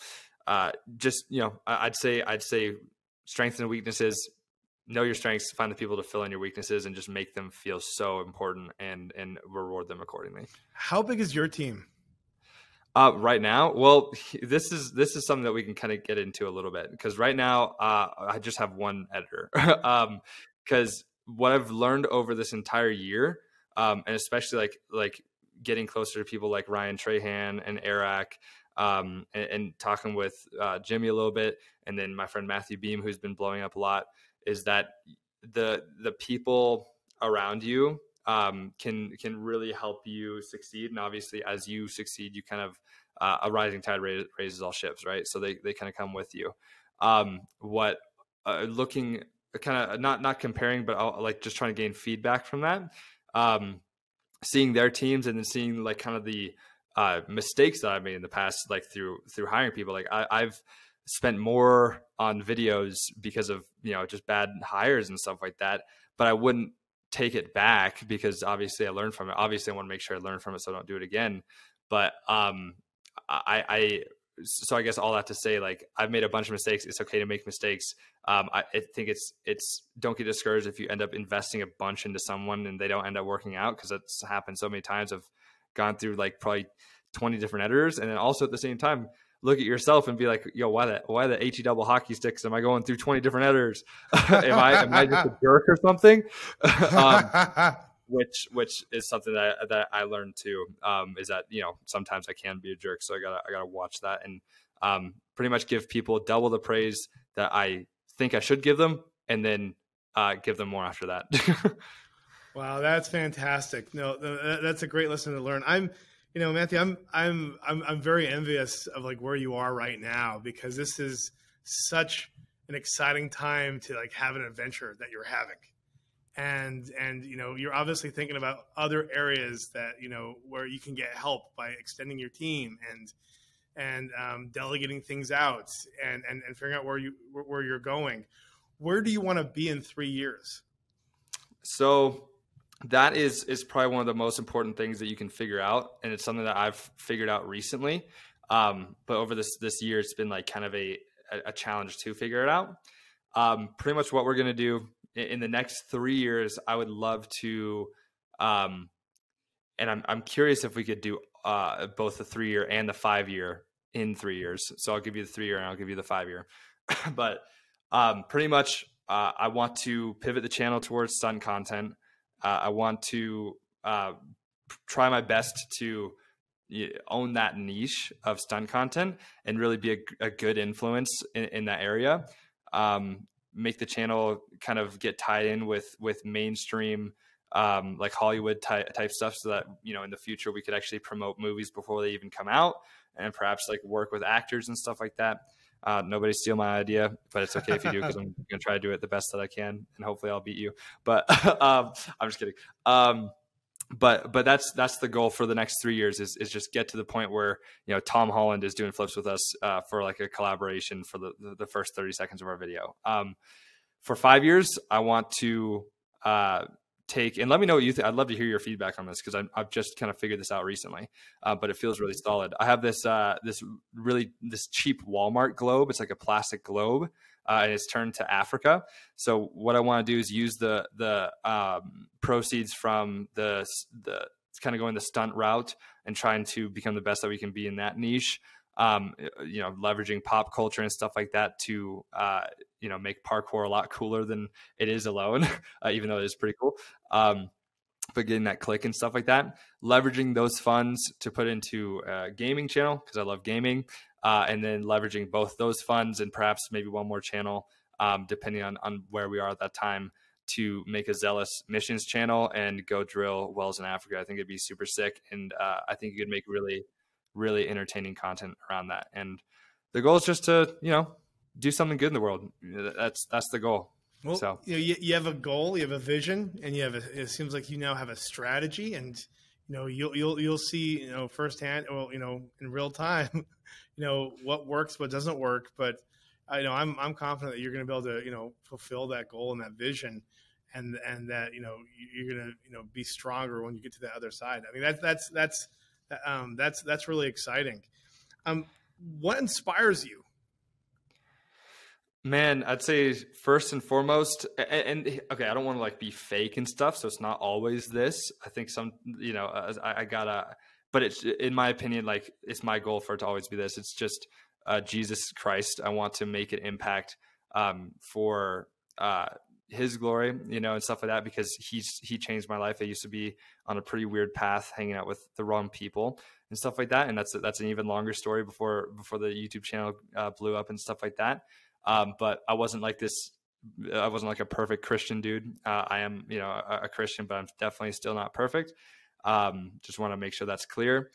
Speaker 1: uh, just you know, I'd say I'd say strengths and weaknesses. Know your strengths. Find the people to fill in your weaknesses, and just make them feel so important, and and reward them accordingly.
Speaker 3: How big is your team?
Speaker 1: Uh, right now, well, <laughs> this is this is something that we can kind of get into a little bit because right now uh, I just have one editor. <laughs> um, because what I've learned over this entire year, um, and especially like like getting closer to people like Ryan Trahan and Eric, um, and, and, talking with uh, Jimmy a little bit, and then my friend Matthew Beem, who's been blowing up a lot, is that the the people around you um, can can really help you succeed, and obviously as you succeed, you kind of uh, a rising tide raises all ships, right? So they they kind of come with you. Um, what uh, looking kind of not not comparing, but I'll, like just trying to gain feedback from that. Um, seeing their teams and then seeing like kind of the uh, mistakes that I've made in the past, like through through hiring people. Like I, I've spent more on videos because of you know just bad hires and stuff like that, but I wouldn't take it back because obviously I learned from it. Obviously, I want to make sure I learn from it so I don't do it again. But um, I, I so I guess all that to say, like I've made a bunch of mistakes. It's okay to make mistakes. Um, I, I, think it's it's don't get discouraged if you end up investing a bunch into someone and they don't end up working out because that's happened so many times. I've gone through like probably twenty different editors, and then also at the same time look at yourself and be like, yo, why the why the he double hockey sticks? Am I going through twenty different editors? <laughs> am I am I just a jerk or something? <laughs> um, which which is something that that I learned too. Um, is that you know sometimes I can be a jerk, so I gotta I gotta watch that and um, pretty much give people double the praise that I think I should give them, and then uh, give them more after that. <laughs>
Speaker 3: wow, that's fantastic. No, that's a great lesson to learn. I'm, you know, Matthew, I'm I'm I'm I'm very envious of like where you are right now because this is such an exciting time to like have an adventure that you're having. And and you know you're obviously thinking about other areas that you know where you can get help by extending your team and and um, delegating things out and, and and figuring out where you where you're going. Where do you want to be in three years?
Speaker 1: So that is is probably one of the most important things that you can figure out, and it's something that I've figured out recently. Um, but over this this year, it's been like kind of a a challenge to figure it out. Um, pretty much what we're gonna do in the next three years, I would love to, um, and I'm I'm curious if we could do uh, both the three year and the five year in three years. So I'll give you the three year and I'll give you the five year. <laughs> but um, pretty much, uh, I want to pivot the channel towards sun content. Uh, I want to uh, try my best to own that niche of stunt content and really be a, a good influence in, in that area. Um, make the channel kind of get tied in with with mainstream um, like Hollywood type, type stuff, so that you know in the future we could actually promote movies before they even come out, and perhaps like work with actors and stuff like that. Uh, nobody steal my idea, but it's okay if you do because I'm gonna try to do it the best that I can, and hopefully I'll beat you. But <laughs> um, I'm just kidding. Um, but but that's that's the goal for the next three years is is just get to the point where you know Tom Holland is doing flips with us uh, for like a collaboration for the the first 30 seconds of our video. Um, for five years, I want to uh, take and let me know what you think. I'd love to hear your feedback on this because I've just kind of figured this out recently, uh, but it feels really solid. I have this uh, this really this cheap Walmart globe. It's like a plastic globe, uh, and it's turned to Africa. So what I want to do is use the the um, proceeds from the the kind of going the stunt route and trying to become the best that we can be in that niche. Um, you know, leveraging pop culture and stuff like that to uh, you know make parkour a lot cooler than it is alone, <laughs> uh, even though it is pretty cool. Um, but getting that click and stuff like that, leveraging those funds to put into a gaming channel because I love gaming, uh, and then leveraging both those funds and perhaps maybe one more channel, um, depending on on where we are at that time, to make a zealous missions channel and go drill wells in Africa. I think it'd be super sick, and uh, I think you could make really really entertaining content around that. And the goal is just to you know do something good in the world. That's that's the goal.
Speaker 3: Well, so you, know, you, you have a goal, you have a vision, and you have a, it seems like you now have a strategy, and you know you'll you'll you'll see you know firsthand, well you know in real time, <laughs> you know what works, what doesn't work. But I you know I'm I'm confident that you're going to be able to you know fulfill that goal and that vision, and and that you know you're going to you know be stronger when you get to the other side. I mean that's that's that's um, that's that's really exciting. Um, what inspires you?
Speaker 1: Man, I'd say first and foremost, and, and, okay, I don't want to like be fake and stuff, so it's not always this. I think some, you know, I, I, gotta, but it's in my opinion, like it's my goal for it to always be this. It's just uh, Jesus Christ. I want to make an impact um, for uh, His glory, you know, and stuff like that because he's he changed my life. I used to be on a pretty weird path, hanging out with the wrong people and stuff like that, and that's that's an even longer story before before the YouTube channel uh, blew up and stuff like that. Um, but I wasn't like this. I wasn't like a perfect Christian dude. Uh, I am, you know, a, a, Christian, but I'm definitely still not perfect. Um, just want to make sure that's clear.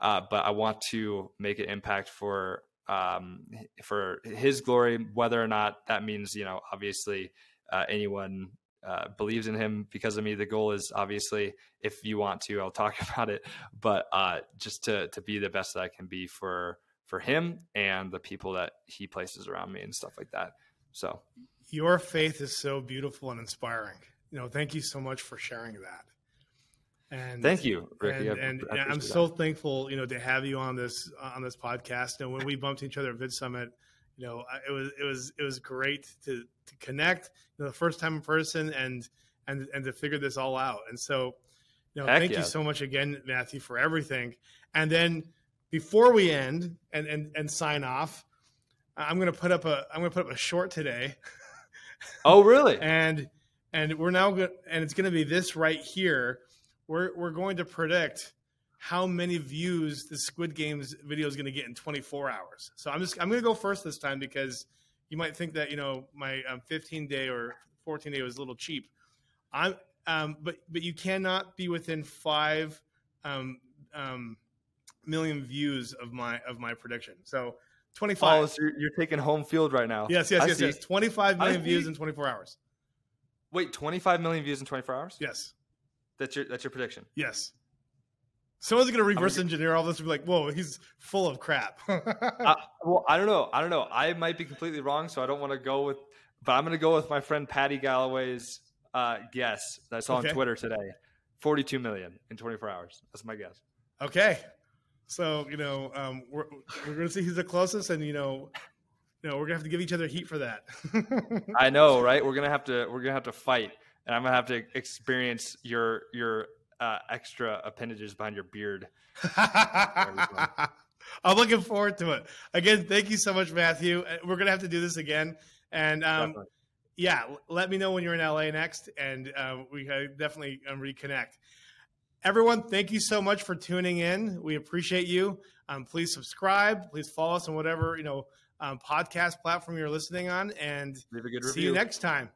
Speaker 1: Uh, but I want to make an impact for um, for His glory, whether or not that means, you know, obviously uh, anyone uh, believes in him because of me. The goal is obviously, if you want to, I'll talk <laughs> about it. But uh, just to to be the best that I can be for for him and the people that he places around me and stuff like that. So
Speaker 3: your faith is so beautiful and inspiring. You know, thank you so much for sharing that.
Speaker 1: And thank you,
Speaker 3: Ricky. And, and I'm so that. thankful, you know, to have you on this on this podcast. And when we bumped each other at Vid Summit, you know, it was it was it was great to to connect. You know, the first time in person and and and to figure this all out. And so, you know, Heck thank yeah. you so much again, Matthew, for everything. And then before we end and and, and sign off, I'm gonna put up a I'm gonna put up a short today.
Speaker 1: Oh, really? <laughs>
Speaker 3: and and we're now going and it's gonna be this right here. We're we're going to predict how many views the Squid Games video is going to get in 24 hours. So I'm just I'm going to go first this time because you might think that you know my um, 15 day or 14 day was a little cheap. I'm um, but but you cannot be within five um, um, million views of my of my prediction. So 25.
Speaker 1: Oh, so you're, you're taking home field right now.
Speaker 3: Yes, yes, I yes, see. yes. 25 million views in 24 hours.
Speaker 1: Wait, 25 million views in 24 hours?
Speaker 3: Yes.
Speaker 1: That's your that's your prediction.
Speaker 3: Yes. Someone's gonna reverse gonna... engineer all this and be like, "Whoa, he's full of crap." <laughs>
Speaker 1: uh, well, I don't know. I don't know. I might be completely wrong, so I don't want to go with. But I'm gonna go with my friend Paddy Galloway's uh, guess that I saw okay. on Twitter today. 42 million in 24 hours. That's my guess.
Speaker 3: Okay. So, you know, um, we're, we're going to see who's the closest and, you know, you know, we're gonna have to give each other heat for that.
Speaker 1: I <laughs> know, right? We're gonna have to we're gonna have to fight, and I'm gonna have to experience your your uh, extra appendages behind your beard. <laughs>
Speaker 3: I'm looking forward to it. Again, thank you so much, Matthew. Uh, we're gonna have to do this again, and um, yeah, let me know when you're in LA next, and uh, we definitely um, reconnect. Everyone, thank you so much for tuning in. We appreciate you. Um, please subscribe. Please follow us on whatever you know um, podcast platform you're listening on, and
Speaker 1: see
Speaker 3: you next time.